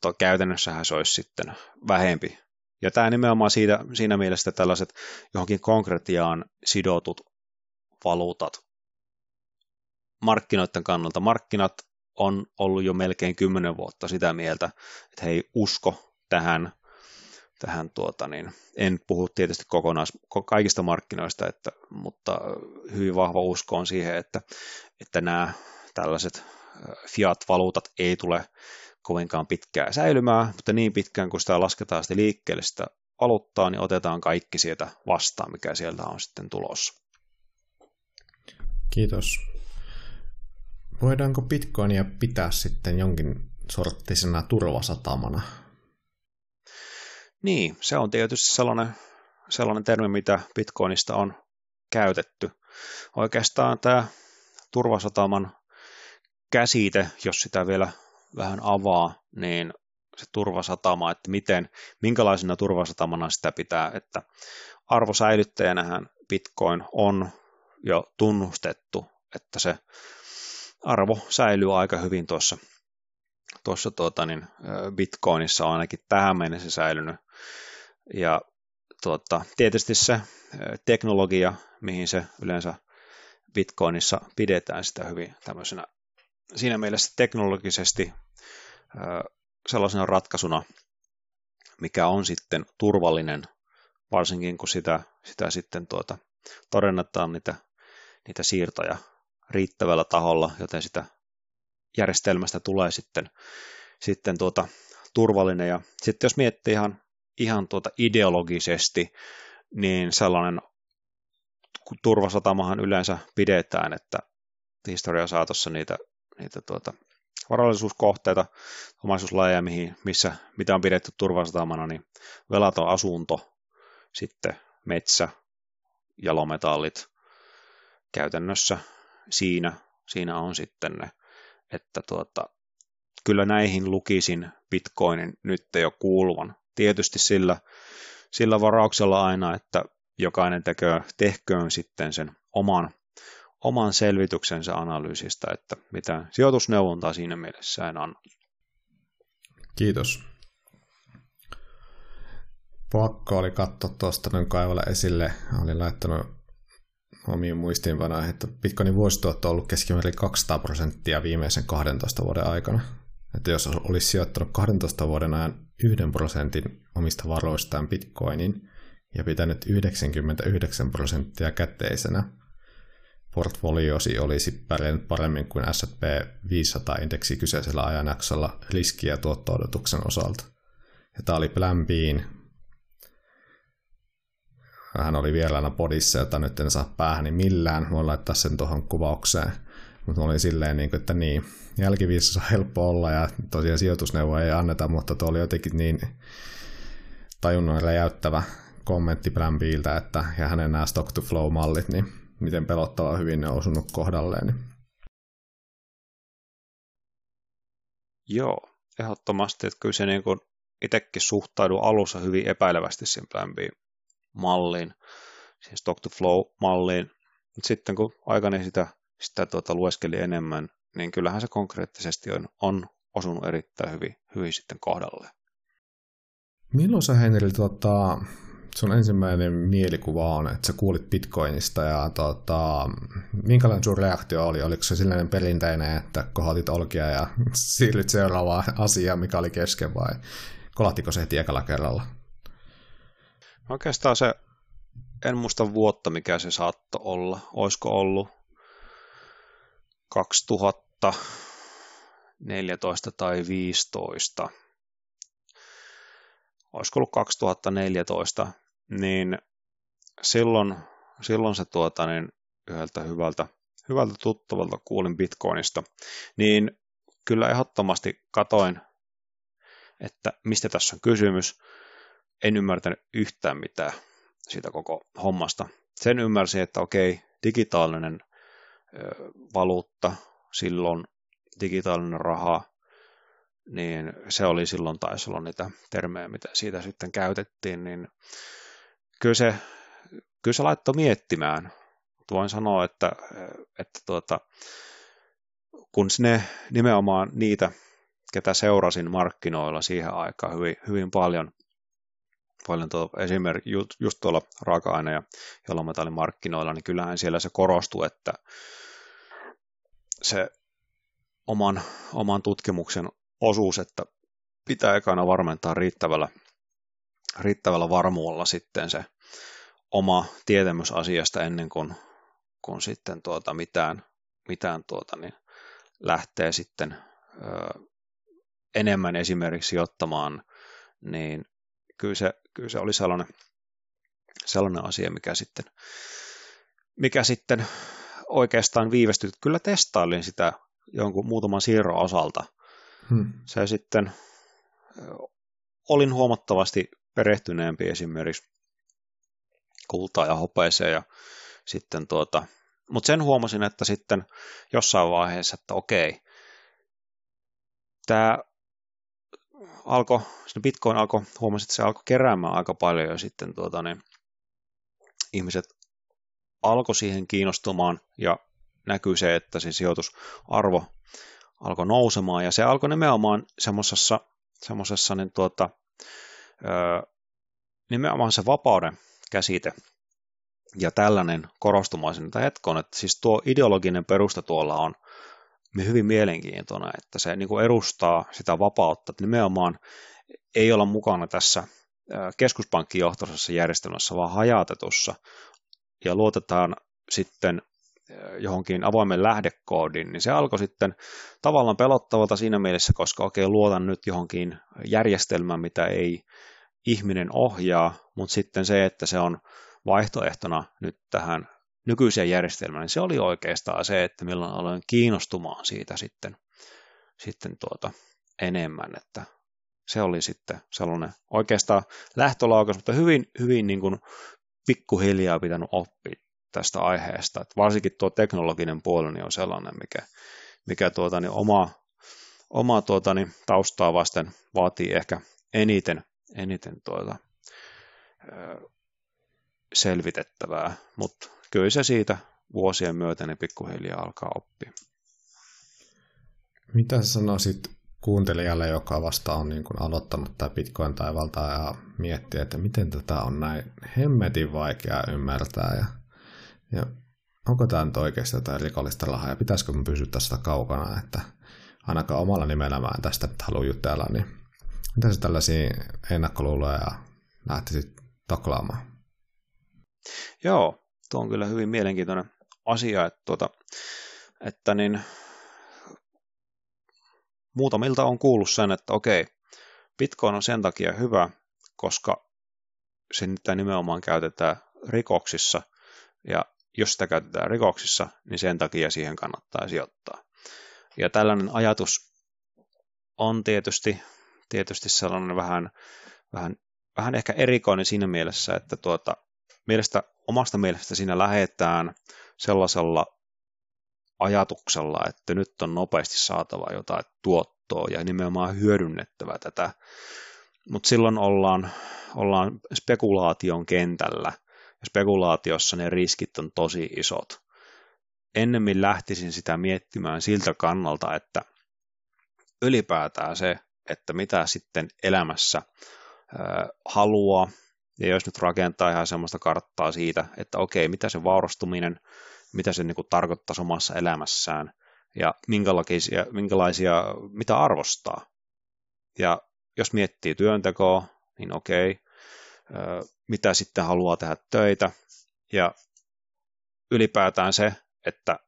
to, käytännössähän se olisi sitten vähempi. Ja tämä nimenomaan siitä, siinä mielessä tällaiset johonkin konkretiaan sidotut valuutat markkinoiden kannalta. Markkinat on ollut jo melkein kymmenen vuotta sitä mieltä, että he ei usko tähän, tähän tuota niin, en puhu tietysti kokonais, kaikista markkinoista, että, mutta hyvin vahva usko on siihen, että, että nämä tällaiset fiat-valuutat ei tule kovinkaan pitkään säilymään, mutta niin pitkään kun sitä lasketaan sitä liikkeelle sitä valuuttaa, niin otetaan kaikki sieltä vastaan, mikä sieltä on sitten tulossa. Kiitos. Voidaanko bitcoinia pitää sitten jonkin sorttisena turvasatamana? Niin, se on tietysti sellainen, sellainen termi, mitä bitcoinista on käytetty. Oikeastaan tämä turvasataman käsite, jos sitä vielä vähän avaa, niin se turvasatama, että miten, minkälaisena turvasatamana sitä pitää, että arvosäilyttäjänähän Bitcoin on jo tunnustettu, että se arvo säilyy aika hyvin tuossa, tuossa tuota, niin, Bitcoinissa on ainakin tähän mennessä säilynyt. Ja tuota, tietysti se teknologia, mihin se yleensä Bitcoinissa pidetään sitä hyvin tämmöisenä siinä mielessä teknologisesti sellaisena ratkaisuna, mikä on sitten turvallinen, varsinkin kun sitä, sitä sitten tuota, todennetaan niitä, niitä siirtoja riittävällä taholla, joten sitä järjestelmästä tulee sitten, sitten tuota, turvallinen. Ja sitten jos miettii ihan, ihan tuota ideologisesti, niin sellainen turvasatamahan yleensä pidetään, että historian saatossa niitä, niitä tuota, varallisuuskohteita, omaisuuslajeja, mihin, missä, mitä on pidetty turvasatamana, niin velaton asunto, sitten metsä, jalometallit käytännössä siinä, siinä on sitten ne, että tuota, kyllä näihin lukisin Bitcoinin nyt jo kuuluvan. Tietysti sillä, sillä varauksella aina, että jokainen tekö, tehköön sitten sen oman, oman selvityksensä analyysistä, että mitä sijoitusneuvontaa siinä mielessä en anna. Kiitos. Pakko oli katsoa tuosta noin kaivalle esille. Olin laittanut omiin muistiinpanoihin, että Bitcoinin vuosituotto on ollut keskimäärin 200 prosenttia viimeisen 12 vuoden aikana. Että jos olisi sijoittanut 12 vuoden ajan yhden prosentin omista varoistaan Bitcoinin ja pitänyt 99 prosenttia käteisenä, portfoliosi olisi pärjännyt paremmin kuin S&P 500-indeksi kyseisellä ajanjaksolla riski- ja tuotto-odotuksen osalta. Ja tämä oli Plan Bin. Hän oli vieraana podissa, jota nyt en saa päähän millään. Voin laittaa sen tuohon kuvaukseen. Mutta oli silleen, niin kuin, että niin, jälkiviisassa on helppo olla ja tosiaan sijoitusneuvoja ei anneta, mutta tuo oli jotenkin niin tajunnon räjäyttävä kommentti Plan Biltä, että ja hänen nämä stock to flow mallit, niin miten pelottavaa hyvin ne on osunut kohdalleen. Niin. Joo, ehdottomasti, että kyllä se niin itsekin suhtaudu alussa hyvin epäilevästi Plan B-malliin, siihen stock to flow malliin, mutta sitten kun aikani sitä, sitä tuota lueskeli enemmän, niin kyllähän se konkreettisesti on, on osunut erittäin hyvin, hyvin sitten kohdalleen. Milloin sä Henri, tota, sun ensimmäinen mielikuva on, että sä kuulit Bitcoinista ja tota, minkälainen sun reaktio oli? Oliko se sellainen perinteinen, että kohotit olkia ja siirryt seuraavaan asiaan, mikä oli kesken vai kolahtiko se heti ekalla kerralla? Oikeastaan se, en muista vuotta mikä se saattoi olla. Olisiko ollut 2014 tai 15 olisiko ollut 2014, niin silloin, silloin se tuota, niin yhdeltä hyvältä, hyvältä tuttavalta kuulin Bitcoinista, niin kyllä ehdottomasti katoin, että mistä tässä on kysymys. En ymmärtänyt yhtään mitään siitä koko hommasta. Sen ymmärsin, että okei, digitaalinen valuutta, silloin digitaalinen raha, niin se oli silloin taisi olla niitä termejä, mitä siitä sitten käytettiin, niin kyllä se, kyllä se laittoi miettimään. Voin sanoa, että, että tuota, kun ne nimenomaan niitä, ketä seurasin markkinoilla siihen aikaan hyvin, hyvin paljon, paljon tuo, esimerkiksi just tuolla raaka-aine- ja jalometallimarkkinoilla, niin kyllähän siellä se korostui, että se oman, oman tutkimuksen osuus, että pitää ekana varmentaa riittävällä, riittävällä varmuudella sitten se oma tietämys asiasta ennen kuin, kuin sitten tuota mitään, mitään tuota, niin lähtee sitten ö, enemmän esimerkiksi ottamaan, niin kyllä se, kyllä se oli sellainen, sellainen asia, mikä sitten, mikä sitten oikeastaan viivästyi. Kyllä testailin sitä jonkun muutaman siirron osalta, Hmm. Se sitten, olin huomattavasti perehtyneempi esimerkiksi kultaa ja hopeeseen ja sitten tuota, mutta sen huomasin, että sitten jossain vaiheessa, että okei, tämä alkoi, Bitcoin alkoi, huomasin, että se alkoi keräämään aika paljon ja sitten tuota, niin ihmiset alkoi siihen kiinnostumaan ja näkyy se, että se sijoitusarvo alkoi nousemaan, ja se alkoi nimenomaan semmoisessa, semmoisessa niin tuota, nimenomaan se vapauden käsite ja tällainen korostumaisen, että hetkoon, että siis tuo ideologinen perusta tuolla on hyvin mielenkiintoinen, että se niin kuin edustaa sitä vapautta, että nimenomaan ei olla mukana tässä keskuspankkijohtoisessa järjestelmässä, vaan hajautetussa, ja luotetaan sitten johonkin avoimen lähdekoodin, niin se alkoi sitten tavallaan pelottavalta siinä mielessä, koska okei, okay, luotan nyt johonkin järjestelmään, mitä ei ihminen ohjaa, mutta sitten se, että se on vaihtoehtona nyt tähän nykyiseen järjestelmään, niin se oli oikeastaan se, että milloin aloin kiinnostumaan siitä sitten, sitten tuota, enemmän, että se oli sitten sellainen oikeastaan lähtölaukas, mutta hyvin, hyvin niin kuin pikkuhiljaa pitänyt oppia tästä aiheesta. Että varsinkin tuo teknologinen puoli niin on sellainen, mikä, mikä tuota, niin oma, oma tuota, niin taustaa vasten vaatii ehkä eniten, eniten tuota, selvitettävää, mutta kyllä se siitä vuosien myötä niin pikkuhiljaa alkaa oppia. Mitä sanoisit kuuntelijalle, joka vasta on niin kuin aloittanut tämä Bitcoin taivalta ja miettii, että miten tätä on näin hemmetin vaikea ymmärtää ja, ja onko tämä nyt oikeasti jotain rikollista rahaa ja pitäisikö me pysyä tästä kaukana, että ainakaan omalla nimellä mä en tästä halua jutella, niin mitä se tällaisia ennakkoluuloja lähtisit taklaamaan? Joo, tuo on kyllä hyvin mielenkiintoinen asia, että, tuota, että niin, muutamilta on kuullut sen, että okei, Bitcoin on sen takia hyvä, koska se nimenomaan käytetään rikoksissa, ja jos sitä käytetään rikoksissa, niin sen takia siihen kannattaa sijoittaa. Ja tällainen ajatus on tietysti, tietysti sellainen vähän, vähän, vähän ehkä erikoinen siinä mielessä, että tuota, mielestä, omasta mielestä siinä lähetään sellaisella ajatuksella, että nyt on nopeasti saatava jotain tuottoa ja nimenomaan hyödynnettävä tätä. Mutta silloin ollaan, ollaan spekulaation kentällä ja spekulaatiossa ne riskit on tosi isot. Ennemmin lähtisin sitä miettimään siltä kannalta, että ylipäätään se, että mitä sitten elämässä haluaa, ja jos nyt rakentaa ihan semmoista karttaa siitä, että okei, mitä se vaurastuminen mitä se niin kuin tarkoittaisi omassa elämässään ja minkälaisia, minkälaisia, mitä arvostaa. Ja jos miettii työntekoa, niin okei, mitä sitten haluaa tehdä töitä ja ylipäätään se, että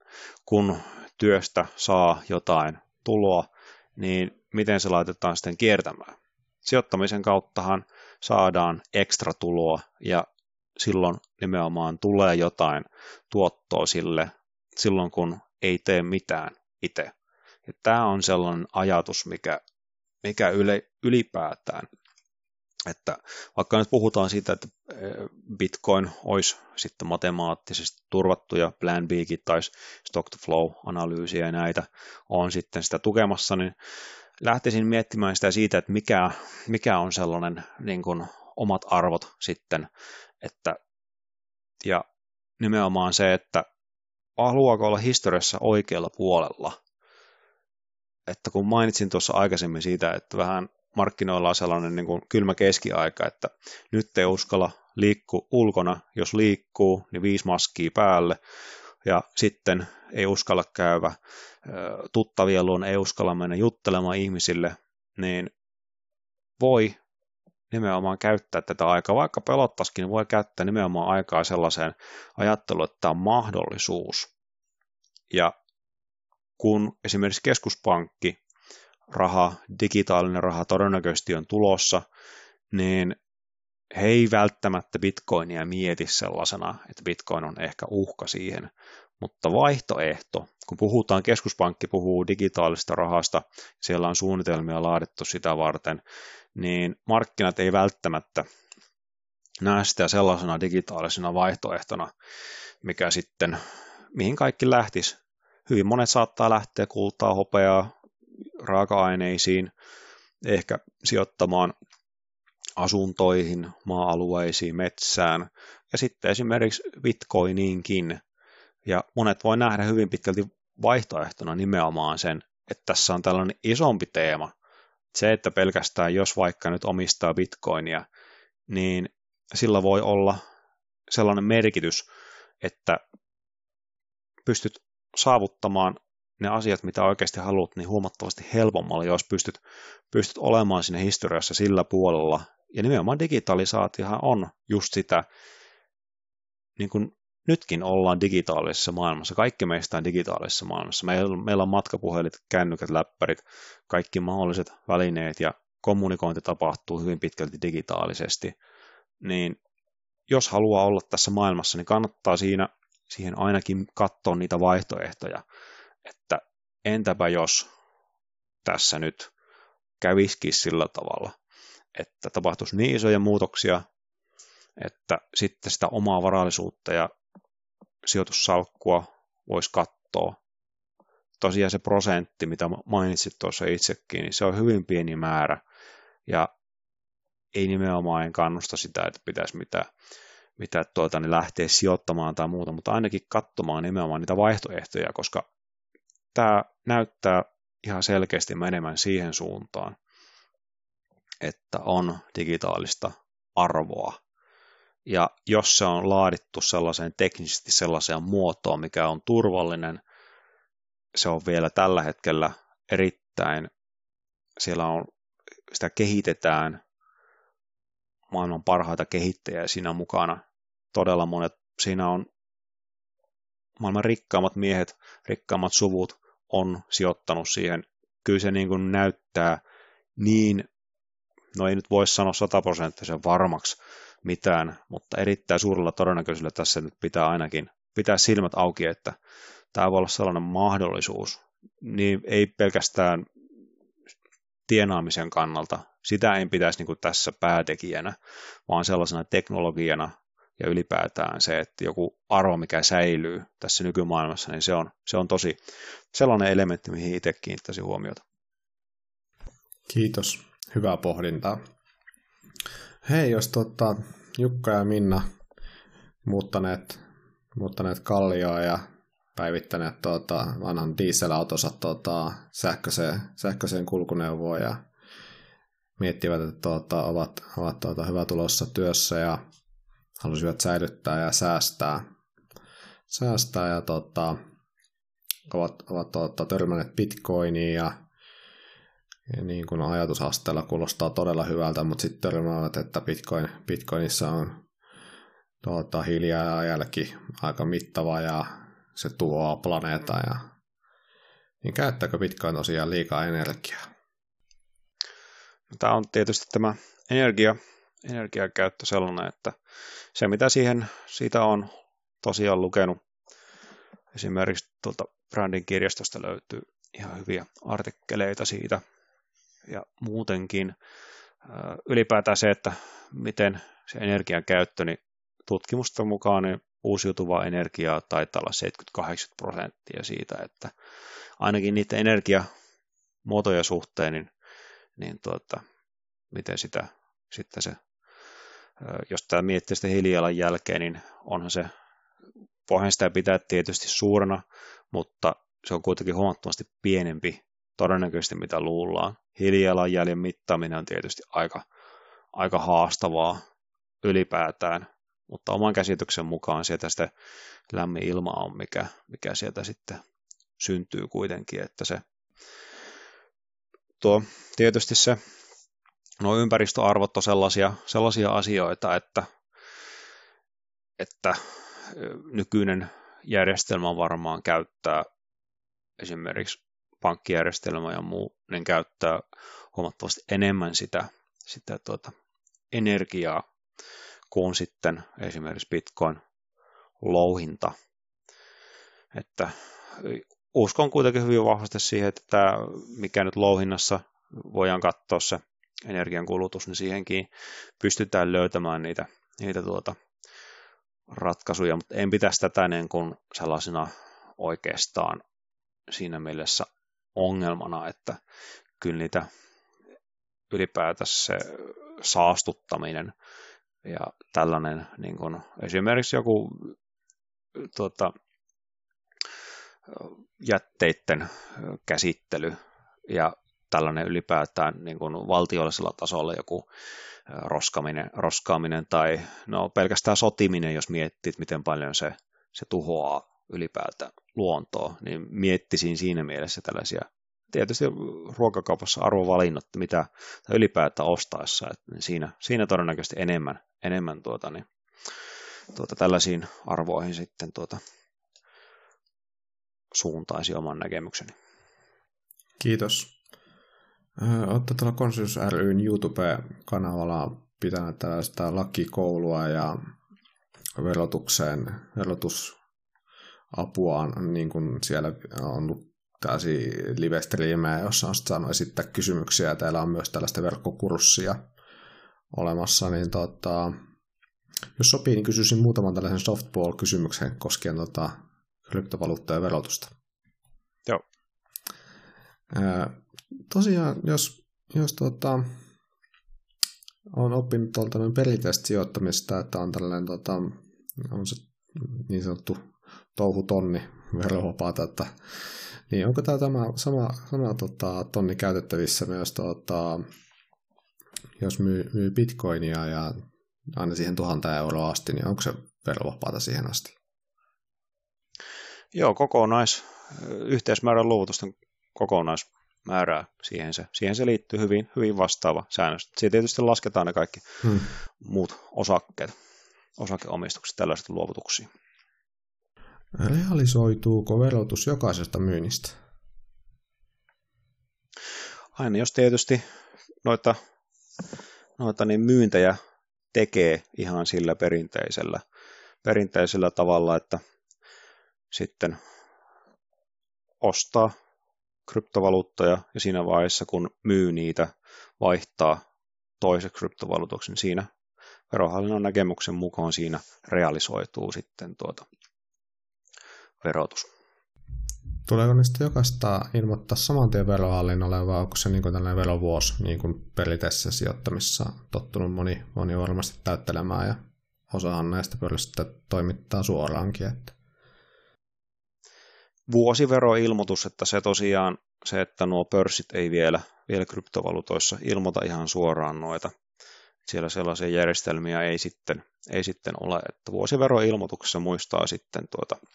kun työstä saa jotain tuloa, niin miten se laitetaan sitten kiertämään. Sijoittamisen kauttahan saadaan ekstra tuloa ja silloin nimenomaan tulee jotain tuottoa sille silloin, kun ei tee mitään itse. Ja tämä on sellainen ajatus, mikä, mikä yle, ylipäätään, että vaikka nyt puhutaan siitä, että eh, Bitcoin olisi sitten matemaattisesti turvattu ja Plan B tai Stock to Flow-analyysiä ja näitä on sitten sitä tukemassa, niin lähtisin miettimään sitä siitä, että mikä, mikä on sellainen niin kuin omat arvot sitten, että, ja nimenomaan se, että haluaako olla historiassa oikealla puolella. Että kun mainitsin tuossa aikaisemmin siitä, että vähän markkinoilla on sellainen niin kuin kylmä keskiaika, että nyt ei uskalla liikkua ulkona, jos liikkuu, niin viisi maskia päälle, ja sitten ei uskalla käydä tuttavien luon, ei uskalla mennä juttelemaan ihmisille, niin voi nimenomaan käyttää tätä aikaa, vaikka pelottaisikin, niin voi käyttää nimenomaan aikaa sellaiseen ajatteluun, että tämä on mahdollisuus. Ja kun esimerkiksi keskuspankki, raha, digitaalinen raha todennäköisesti on tulossa, niin he ei välttämättä bitcoinia mieti sellaisena, että bitcoin on ehkä uhka siihen, mutta vaihtoehto, kun puhutaan, keskuspankki puhuu digitaalisesta rahasta, siellä on suunnitelmia laadittu sitä varten, niin markkinat ei välttämättä näe sitä sellaisena digitaalisena vaihtoehtona, mikä sitten, mihin kaikki lähtisi. Hyvin monet saattaa lähteä kultaa, hopeaa, raaka-aineisiin, ehkä sijoittamaan asuntoihin, maa-alueisiin, metsään ja sitten esimerkiksi bitcoiniinkin. Ja monet voi nähdä hyvin pitkälti vaihtoehtona nimenomaan sen, että tässä on tällainen isompi teema, se, että pelkästään jos vaikka nyt omistaa bitcoinia, niin sillä voi olla sellainen merkitys, että pystyt saavuttamaan ne asiat, mitä oikeasti haluat, niin huomattavasti helpommalla, jos pystyt, pystyt olemaan siinä historiassa sillä puolella. Ja nimenomaan digitalisaatiohan on just sitä niin kuin nytkin ollaan digitaalisessa maailmassa, kaikki meistä on digitaalisessa maailmassa. Meillä, on matkapuhelit, kännykät, läppärit, kaikki mahdolliset välineet ja kommunikointi tapahtuu hyvin pitkälti digitaalisesti, niin jos haluaa olla tässä maailmassa, niin kannattaa siinä, siihen ainakin katsoa niitä vaihtoehtoja, että entäpä jos tässä nyt käviskin sillä tavalla, että tapahtuisi niin isoja muutoksia, että sitten sitä omaa varallisuutta ja sijoitussalkkua voisi katsoa. Tosiaan se prosentti, mitä mainitsit tuossa itsekin, niin se on hyvin pieni määrä. Ja ei nimenomaan en kannusta sitä, että pitäisi mitään, mitä tuota, niin lähteä sijoittamaan tai muuta, mutta ainakin katsomaan nimenomaan niitä vaihtoehtoja, koska tämä näyttää ihan selkeästi menemään siihen suuntaan, että on digitaalista arvoa. Ja jos se on laadittu sellaiseen teknisesti sellaiseen muotoon, mikä on turvallinen, se on vielä tällä hetkellä erittäin, siellä on, sitä kehitetään maailman parhaita kehittäjiä siinä mukana. Todella monet, siinä on maailman rikkaammat miehet, rikkaammat suvut on sijoittanut siihen. Kyllä se niin kuin näyttää niin, no ei nyt voi sanoa sataprosenttisen varmaksi mitään, mutta erittäin suurella todennäköisyydellä tässä nyt pitää ainakin pitää silmät auki, että tämä voi olla sellainen mahdollisuus, niin ei pelkästään tienaamisen kannalta, sitä ei pitäisi niin kuin tässä päätekijänä, vaan sellaisena teknologiana ja ylipäätään se, että joku arvo, mikä säilyy tässä nykymaailmassa, niin se on, se on tosi sellainen elementti, mihin itse kiinnittäisin huomiota. Kiitos. Hyvää pohdintaa. Hei, jos tota, Jukka ja Minna muuttaneet, muuttaneet Kallioa ja päivittäneet tuota, vanhan dieselautonsa tuota, sähköiseen, sähköiseen kulkuneuvoon ja miettivät, että tuota, ovat, ovat tuota, hyvä tulossa työssä ja halusivat säilyttää ja säästää, säästää ja tuota, ovat, ovat tuota, törmänneet bitcoiniin ja, ja niin kuin ajatusasteella kuulostaa todella hyvältä, mutta sitten törmäävät, että bitcoin, bitcoinissa on tuota, hiilijalanjälki aika mittava ja se tuhoaa planeetaa. Ja, niin käyttääkö bitcoin tosiaan liikaa energiaa? No, tämä on tietysti tämä energia, energiakäyttö sellainen, että se mitä siihen, siitä on tosiaan lukenut, esimerkiksi tuolta Brandin kirjastosta löytyy ihan hyviä artikkeleita siitä, ja muutenkin ylipäätään se, että miten se energian käyttö, niin tutkimusten mukaan niin uusiutuvaa energiaa taitaa olla 70-80 prosenttia siitä, että ainakin niiden energiamuotojen suhteen, niin, niin tuota, miten sitä sitten se, jos tämä miettii sitä hiilijalan jälkeen, niin onhan se, pohjan sitä pitää tietysti suurena, mutta se on kuitenkin huomattavasti pienempi todennäköisesti mitä luullaan. Hiilijalanjäljen mittaaminen on tietysti aika, aika haastavaa ylipäätään, mutta oman käsityksen mukaan sieltä sitä lämmin ilma on, mikä, mikä sieltä sitten syntyy kuitenkin, että se tuo tietysti se no ympäristöarvot on sellaisia, sellaisia asioita, että, että nykyinen järjestelmä varmaan käyttää esimerkiksi pankkijärjestelmä ja muu, niin käyttää huomattavasti enemmän sitä, sitä tuota, energiaa kuin sitten esimerkiksi Bitcoin louhinta. Että uskon kuitenkin hyvin vahvasti siihen, että tämä, mikä nyt louhinnassa voidaan katsoa se energiankulutus, niin siihenkin pystytään löytämään niitä, niitä tuota ratkaisuja, mutta en pitäisi tätä niin kuin sellaisena oikeastaan siinä mielessä ongelmana, että kyllä niitä ylipäätänsä se saastuttaminen ja tällainen niin kuin esimerkiksi joku tuota, jätteiden käsittely ja tällainen ylipäätään niin kuin valtiollisella tasolla joku roskaminen, roskaaminen tai no pelkästään sotiminen, jos miettii, miten paljon se, se tuhoaa ylipäätään luontoa, niin miettisin siinä mielessä tällaisia tietysti ruokakaupassa arvovalinnat, mitä tai ylipäätään ostaessa, että siinä, siinä todennäköisesti enemmän, enemmän tuota, niin, tuota, tällaisiin arvoihin sitten tuota, suuntaisi oman näkemykseni. Kiitos. Olette tuolla Konsensus ryn YouTube-kanavalla pitänyt tällaista lakikoulua ja verotukseen, verotusapua on niin kuin siellä on ollut tällaisia live jossa on saanut esittää kysymyksiä. Täällä on myös tällaista verkkokurssia olemassa, niin tota, jos sopii, niin kysyisin muutaman tällaisen softball-kysymyksen koskien tota, kryptovaluuttaa ja verotusta. Joo. Tosiaan, jos, jos tota, on oppinut tuolta perinteistä sijoittamista, että on tällainen tota, on se niin sanottu touhutonni verovapaata, että niin onko tämä, tämä sama, sama tota, tonni käytettävissä myös, tota, jos myy, myy bitcoinia ja aina siihen tuhanta euroa asti, niin onko se verovapaata siihen asti? Joo, kokonais, yhteismäärän luovutusten kokonaismäärää siihen se, siihen se liittyy hyvin, hyvin vastaava säännös. Siitä tietysti lasketaan ne kaikki hmm. muut osakkeet, osakeomistukset, tällaiset luovutuksia. Realisoituuko verotus jokaisesta myynnistä? Aina jos tietysti noita, noita niin myyntejä tekee ihan sillä perinteisellä, perinteisellä tavalla, että sitten ostaa kryptovaluuttoja ja siinä vaiheessa, kun myy niitä, vaihtaa toiseksi kryptovaluutoksi, niin siinä verohallinnon näkemyksen mukaan siinä realisoituu sitten tuota verotus. Tuleeko niistä jokaista ilmoittaa saman tien verohallinnolle vai onko se niin kuin tällainen verovuosi niin kuin perinteisessä sijoittamissa tottunut moni, moni varmasti täyttelemään ja osahan näistä pörssistä toimittaa suoraankin. Että. Vuosiveroilmoitus, että se tosiaan se, että nuo pörssit ei vielä, vielä kryptovaluutoissa ilmoita ihan suoraan noita. Siellä sellaisia järjestelmiä ei sitten, ei sitten ole, että vuosiveroilmoituksessa muistaa sitten tuota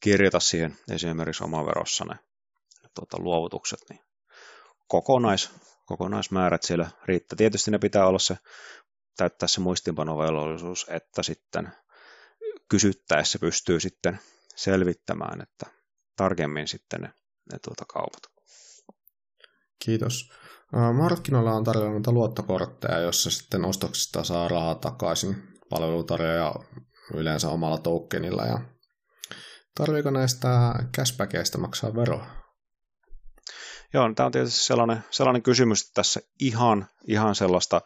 kirjata siihen esimerkiksi omaverossa ne tuota, luovutukset, niin kokonais, kokonaismäärät siellä riittää. Tietysti ne pitää olla se, täyttää se muistinpanovelvollisuus, että sitten kysyttäessä pystyy sitten selvittämään, että tarkemmin sitten ne, ne tuota kaupat. Kiitos. Markkinoilla on tarjolla luottokortteja, jossa sitten ostoksista saa rahaa takaisin palvelutarjoaja yleensä omalla tokenilla ja Tarviiko näistä cashbackeista maksaa veroa? Joo, tämä on tietysti sellainen, sellainen kysymys, että tässä ihan, ihan sellaista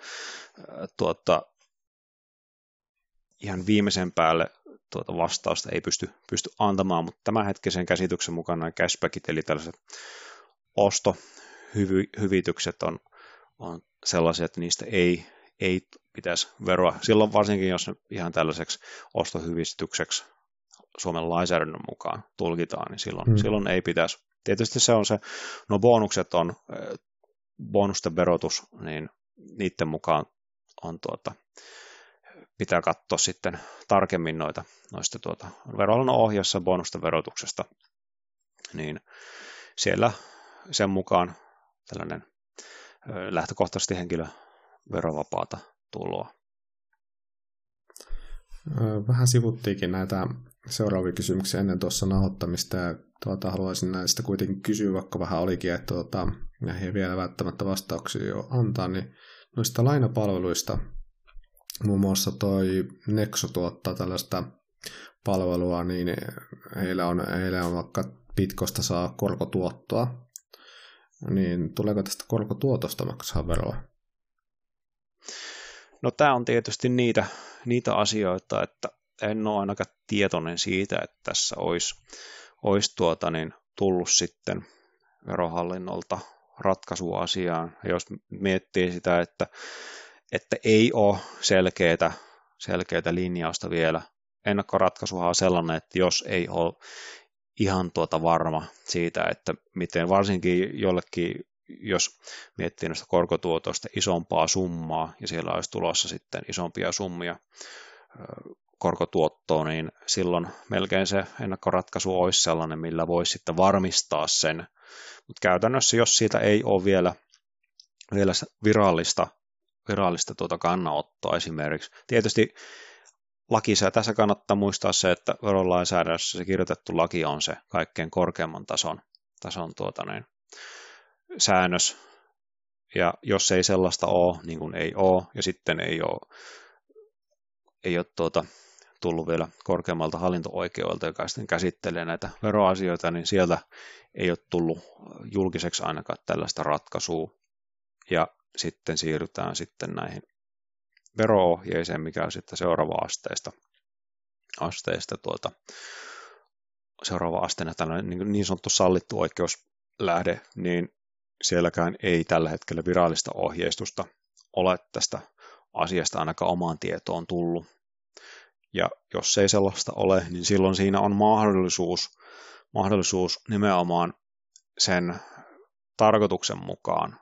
tuota, ihan viimeisen päälle tuota vastausta ei pysty, pysty antamaan, mutta tämänhetkisen käsityksen mukaan nämä cashbackit, eli tällaiset ostohyvitykset on, on sellaisia, että niistä ei, ei pitäisi veroa. Silloin varsinkin, jos ne ihan tällaiseksi ostohyvitykseksi Suomen lainsäädännön mukaan tulkitaan, niin silloin, hmm. silloin ei pitäisi. Tietysti se on se, no bonukset on, bonusten verotus, niin niiden mukaan on tuota, pitää katsoa sitten tarkemmin noita, noista tuota, veroalan ohjassa bonusten verotuksesta, niin siellä sen mukaan tällainen lähtökohtaisesti henkilö verovapaata tuloa. Vähän sivuttiinkin näitä seuraavia kysymyksiä ennen tuossa nauhoittamista. Ja tuota, haluaisin näistä kuitenkin kysyä, vaikka vähän olikin, että tuota, näihin ei vielä välttämättä vastauksia jo antaa, niin noista lainapalveluista. Muun muassa toi Nexo tuottaa tällaista palvelua, niin heillä on, heillä on vaikka Bitcosta saa korkotuottoa, niin tuleeko tästä korkotuotosta maksaa veroa? No tämä on tietysti niitä, niitä asioita, että en ole ainakaan tietoinen siitä, että tässä olisi, olisi tuota, niin tullut sitten verohallinnolta ratkaisu asiaan. Jos miettii sitä, että, että ei ole selkeää, selkeää linjausta vielä. Ennakkoratkaisuhan on sellainen, että jos ei ole ihan tuota varma siitä, että miten varsinkin jollekin, jos miettii näistä korkotuotoista isompaa summaa ja siellä olisi tulossa sitten isompia summia korkotuottoa, niin silloin melkein se ennakkoratkaisu olisi sellainen, millä voisi sitten varmistaa sen. Mutta käytännössä, jos siitä ei ole vielä, vielä virallista, virallista tuota kannanottoa esimerkiksi, tietysti lakisää. Tässä kannattaa muistaa se, että verolainsäädännössä se kirjoitettu laki on se kaikkein korkeamman tason, tason tuota niin, säännös. Ja jos ei sellaista ole, niin kuin ei ole, ja sitten ei ole, ei ole tuota, tullut vielä korkeammalta hallinto-oikeudelta, joka sitten käsittelee näitä veroasioita, niin sieltä ei ole tullut julkiseksi ainakaan tällaista ratkaisua. Ja sitten siirrytään sitten näihin veroohjeeseen, mikä on sitten seuraava asteista, asteista tuota, seuraava asteena tällainen niin, niin sanottu sallittu oikeuslähde, niin sielläkään ei tällä hetkellä virallista ohjeistusta ole tästä asiasta ainakaan omaan tietoon tullut. Ja jos ei sellaista ole, niin silloin siinä on mahdollisuus, mahdollisuus nimenomaan sen tarkoituksen mukaan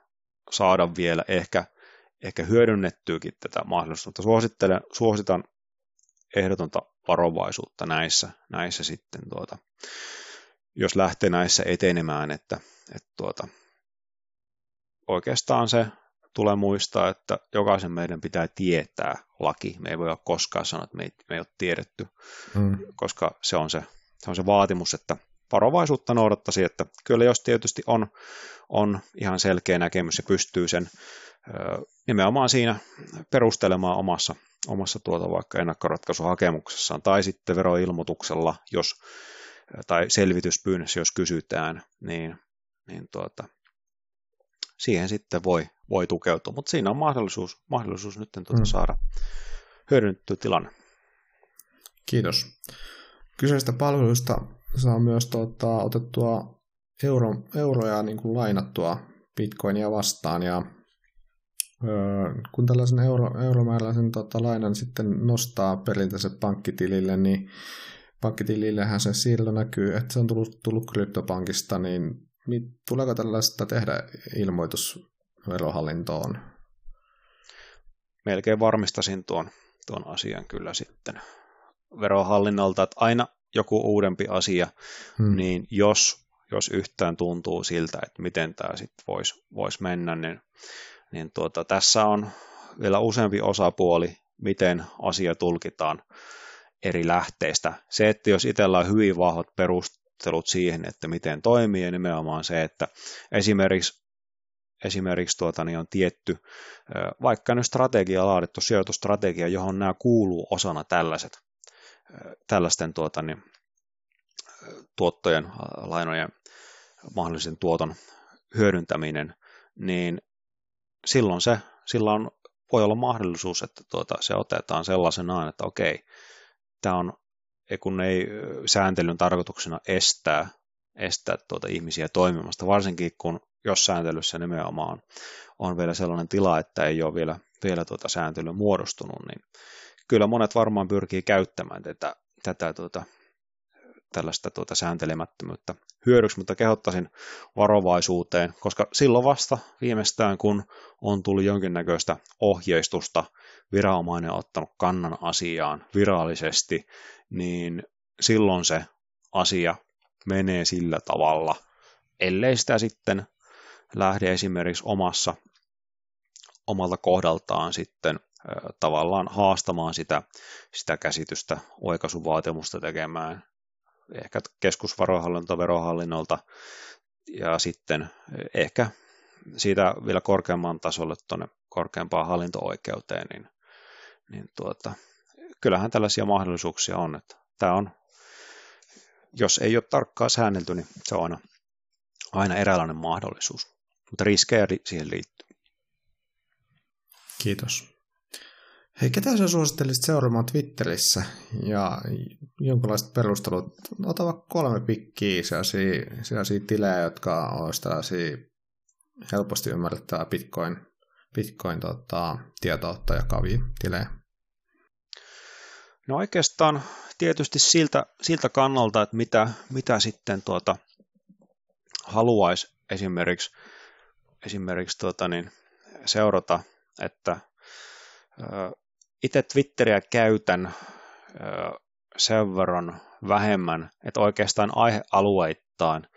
saada vielä ehkä, ehkä hyödynnettyäkin tätä mahdollisuutta. Suosittelen, suositan ehdotonta varovaisuutta näissä, näissä sitten tuota, jos lähtee näissä etenemään, että, että tuota, oikeastaan se tulee muistaa, että jokaisen meidän pitää tietää laki. Me ei voi olla koskaan sanoa, että me ei, me ei ole tiedetty, mm. koska se on se, se on se vaatimus, että varovaisuutta noudattaisi, että kyllä jos tietysti on, on ihan selkeä näkemys ja pystyy sen nimenomaan siinä perustelemaan omassa, omassa tuota vaikka ennakkoratkaisuhakemuksessaan tai sitten veroilmoituksella, jos, tai selvityspyynnössä, jos kysytään, niin, niin tuota, siihen sitten voi, voi tukeutua, mutta siinä on mahdollisuus, mahdollisuus nyt tuota mm. saada hyödynnettyä tilanne. Kiitos. Kyseistä palveluista saa myös tota, otettua euro, euroja niin kuin lainattua bitcoinia vastaan ja öö, kun tällaisen euro, euromääräisen tota, lainan sitten nostaa perinteiset pankkitilille, niin pankkitilillehän se siirto näkyy, että se on tullut, tullut kryptopankista, niin tuleeko tällaista tehdä ilmoitus verohallintoon? Melkein varmistasin tuon, tuon asian kyllä sitten verohallinnolta, että aina joku uudempi asia, hmm. niin jos, jos yhtään tuntuu siltä, että miten tämä sitten voisi vois mennä, niin, niin tuota, tässä on vielä useampi osapuoli, miten asia tulkitaan eri lähteistä. Se, että jos itsellä on hyvin vahvat perustelut siihen, että miten toimii, ja nimenomaan se, että esimerkiksi esimerkiksi tuota, niin on tietty, vaikka nyt strategia laadittu, sijoitusstrategia, johon nämä kuuluu osana tällaiset, tällaisten tuota, niin, tuottojen, lainojen mahdollisen tuoton hyödyntäminen, niin silloin se, silloin voi olla mahdollisuus, että tuota, se otetaan sellaisenaan, että okei, tämä on, kun ei sääntelyn tarkoituksena estää, estää tuota ihmisiä toimimasta, varsinkin kun jos sääntelyssä nimenomaan on vielä sellainen tila, että ei ole vielä, vielä tuota sääntely muodostunut, niin kyllä monet varmaan pyrkii käyttämään tätä, tätä tuota, tällaista tuota sääntelemättömyyttä hyödyksi, mutta kehottaisin varovaisuuteen, koska silloin vasta viimeistään, kun on tullut jonkinnäköistä ohjeistusta, viranomainen on ottanut kannan asiaan virallisesti, niin silloin se asia menee sillä tavalla, ellei sitä sitten lähde esimerkiksi omassa, omalta kohdaltaan sitten tavallaan haastamaan sitä, sitä käsitystä, oikaisuvaatimusta tekemään ehkä keskusvarohallinto verohallinnolta ja sitten ehkä siitä vielä korkeamman tasolle tuonne korkeampaan hallinto-oikeuteen, niin, niin tuota, kyllähän tällaisia mahdollisuuksia on. Että tämä on, jos ei ole tarkkaa säännelty, niin se on aina, aina eräänlainen mahdollisuus, mutta riskejä siihen liittyy. Kiitos. Hei, ketä sä suosittelisit seuraamaan Twitterissä ja jonkinlaiset perustelut? Ota vaikka kolme pikkiä sellaisia, sellaisia tilejä, jotka olisi tällaisia helposti ymmärrettävää Bitcoin, Bitcoin tota, tietoutta jakavia tilejä. No oikeastaan tietysti siltä, siltä kannalta, että mitä, mitä sitten tuota, haluaisi esimerkiksi, esimerkiksi tuota, niin seurata, että itse Twitteriä käytän sen verran vähemmän, että oikeastaan aihealueittain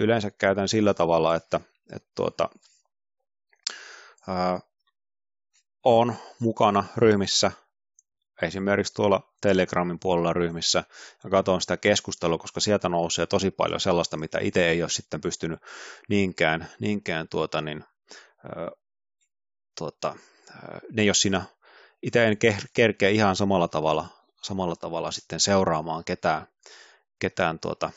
yleensä käytän sillä tavalla, että, että tuota, ää, on mukana ryhmissä, esimerkiksi tuolla Telegramin puolella ryhmissä ja katson sitä keskustelua, koska sieltä nousee tosi paljon sellaista, mitä itse ei ole sitten pystynyt niinkään, niinkään tuota, niin, ää, tuota, ne jos siinä itse en kerkeä ihan samalla tavalla, samalla tavalla sitten seuraamaan ketään, ketään tuota,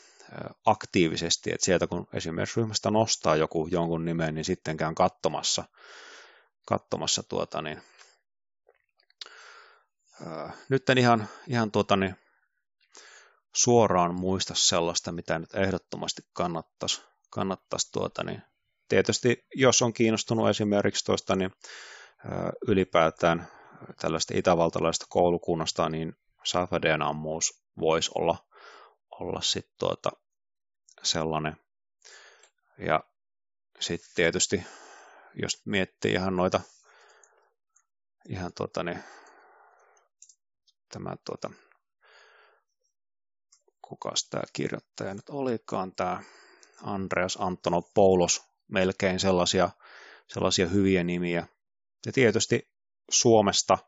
aktiivisesti, että sieltä kun esimerkiksi ryhmästä nostaa joku jonkun nimen, niin sitten käyn katsomassa, katsomassa tuota, niin, nyt en ihan, ihan tuota, niin, suoraan muista sellaista, mitä nyt ehdottomasti kannattaisi, kannattaisi tuota, niin, tietysti jos on kiinnostunut esimerkiksi tuosta niin, ää, ylipäätään tällaista itävaltalaista koulukunnasta, niin Safadeen ammuus voisi olla, olla sitten tuota sellainen. Ja sitten tietysti, jos miettii ihan noita, ihan tuota niin, tämä tuota, kukas tämä kirjoittaja nyt olikaan, tämä Andreas Antonopoulos, melkein sellaisia, sellaisia hyviä nimiä. Ja tietysti Suomesta,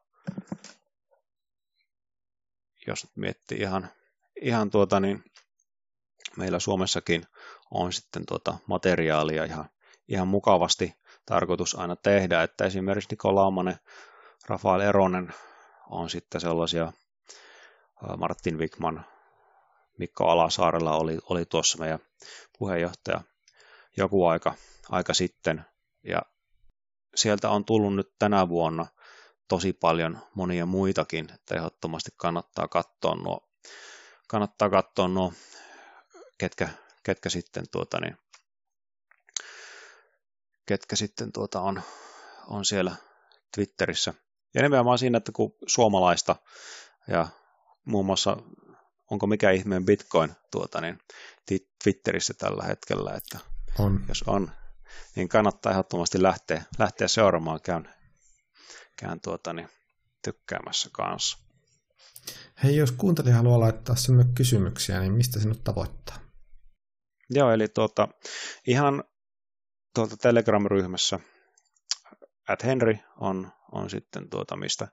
jos miettii ihan, ihan tuota niin, meillä Suomessakin on sitten tuota materiaalia ihan, ihan mukavasti tarkoitus aina tehdä, että esimerkiksi Niko Laumanen, Rafael Eronen on sitten sellaisia, Martin Wickman, Mikko Alasaarella oli, oli tuossa meidän puheenjohtaja joku aika, aika sitten, ja sieltä on tullut nyt tänä vuonna tosi paljon monia muitakin, että ehdottomasti kannattaa katsoa nuo, kannattaa katsoa nuo ketkä, ketkä sitten tuota, niin, ketkä sitten tuota on, on siellä Twitterissä. Ja nimenomaan siinä, että kun suomalaista ja muun muassa onko mikä ihmeen Bitcoin tuota, niin Twitterissä tällä hetkellä, että on. jos on, niin kannattaa ehdottomasti lähteä, lähteä seuraamaan, käyn, käyn tuota, niin, tykkäämässä kanssa. Hei, jos kuuntelija haluaa laittaa sinulle kysymyksiä, niin mistä sinut tavoittaa? Joo, eli tuota, ihan tuolta Telegram-ryhmässä at Henry on, on sitten tuota, mistä,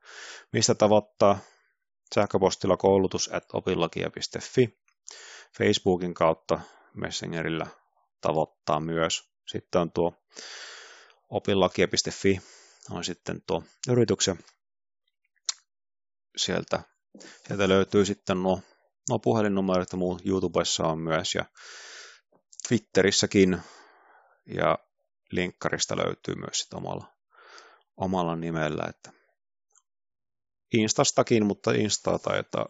mistä tavoittaa sähköpostilla koulutus at opillakia.fi. Facebookin kautta Messengerillä tavoittaa myös. Sitten on tuo opillakia.fi on sitten tuo yrityksen. Sieltä, sieltä löytyy sitten nuo, nuo puhelinnumerot ja muu YouTubessa on myös ja Twitterissäkin ja linkkarista löytyy myös sit omalla, omalla nimellä, että Instastakin, mutta Instaa taitaa,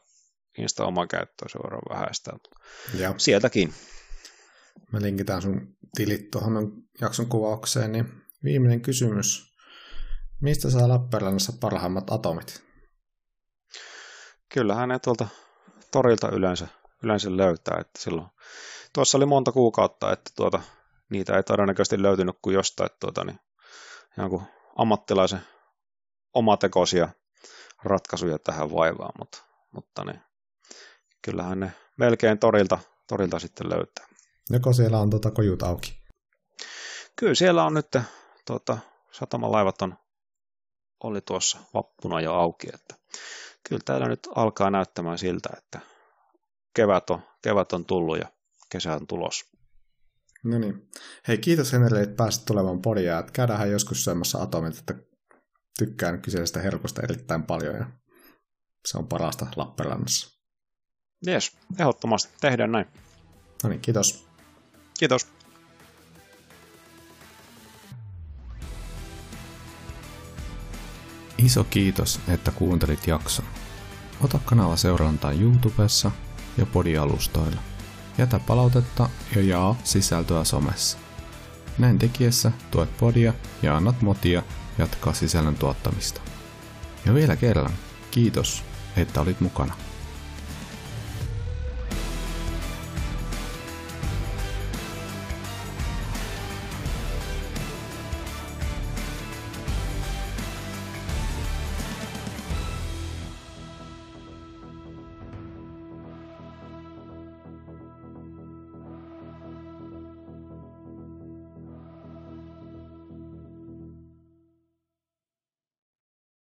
Insta oma käyttöön sen verran vähäistä. Ja. Sieltäkin. Me linkitään sun tilit tuohon jakson kuvaukseen, niin viimeinen kysymys. Mistä saa Lappeenrannassa parhaimmat atomit? Kyllähän ne tuolta torilta yleensä, yleensä löytää, että silloin tuossa oli monta kuukautta, että tuota, niitä ei todennäköisesti löytynyt kuin jostain tuota, niin, jonkun ammattilaisen omatekoisia ratkaisuja tähän vaivaan, mutta, mutta niin, kyllähän ne melkein torilta, torilta sitten löytää. Joko siellä on tuota kojut auki? Kyllä siellä on nyt, tuota, satamalaivat on, oli tuossa vappuna jo auki, että kyllä täällä nyt alkaa näyttämään siltä, että kevät on, kevät on tullut ja kesä on tulos. No niin. Hei, kiitos Henrille, että pääsit tulemaan podia. Käydään joskus syömässä atomit, että tykkään kyseisestä herkusta erittäin paljon ja se on parasta Lappeenrannassa. Jes, ehdottomasti. Tehdään näin. No niin, kiitos. Kiitos. Iso kiitos, että kuuntelit jakson. Ota kanava seurantaa YouTubessa ja podialustoilla. Jätä palautetta ja jaa sisältöä somessa. Näin tekiessä tuet podia ja annat motia jatkaa sisällön tuottamista. Ja vielä kerran, kiitos, että olit mukana.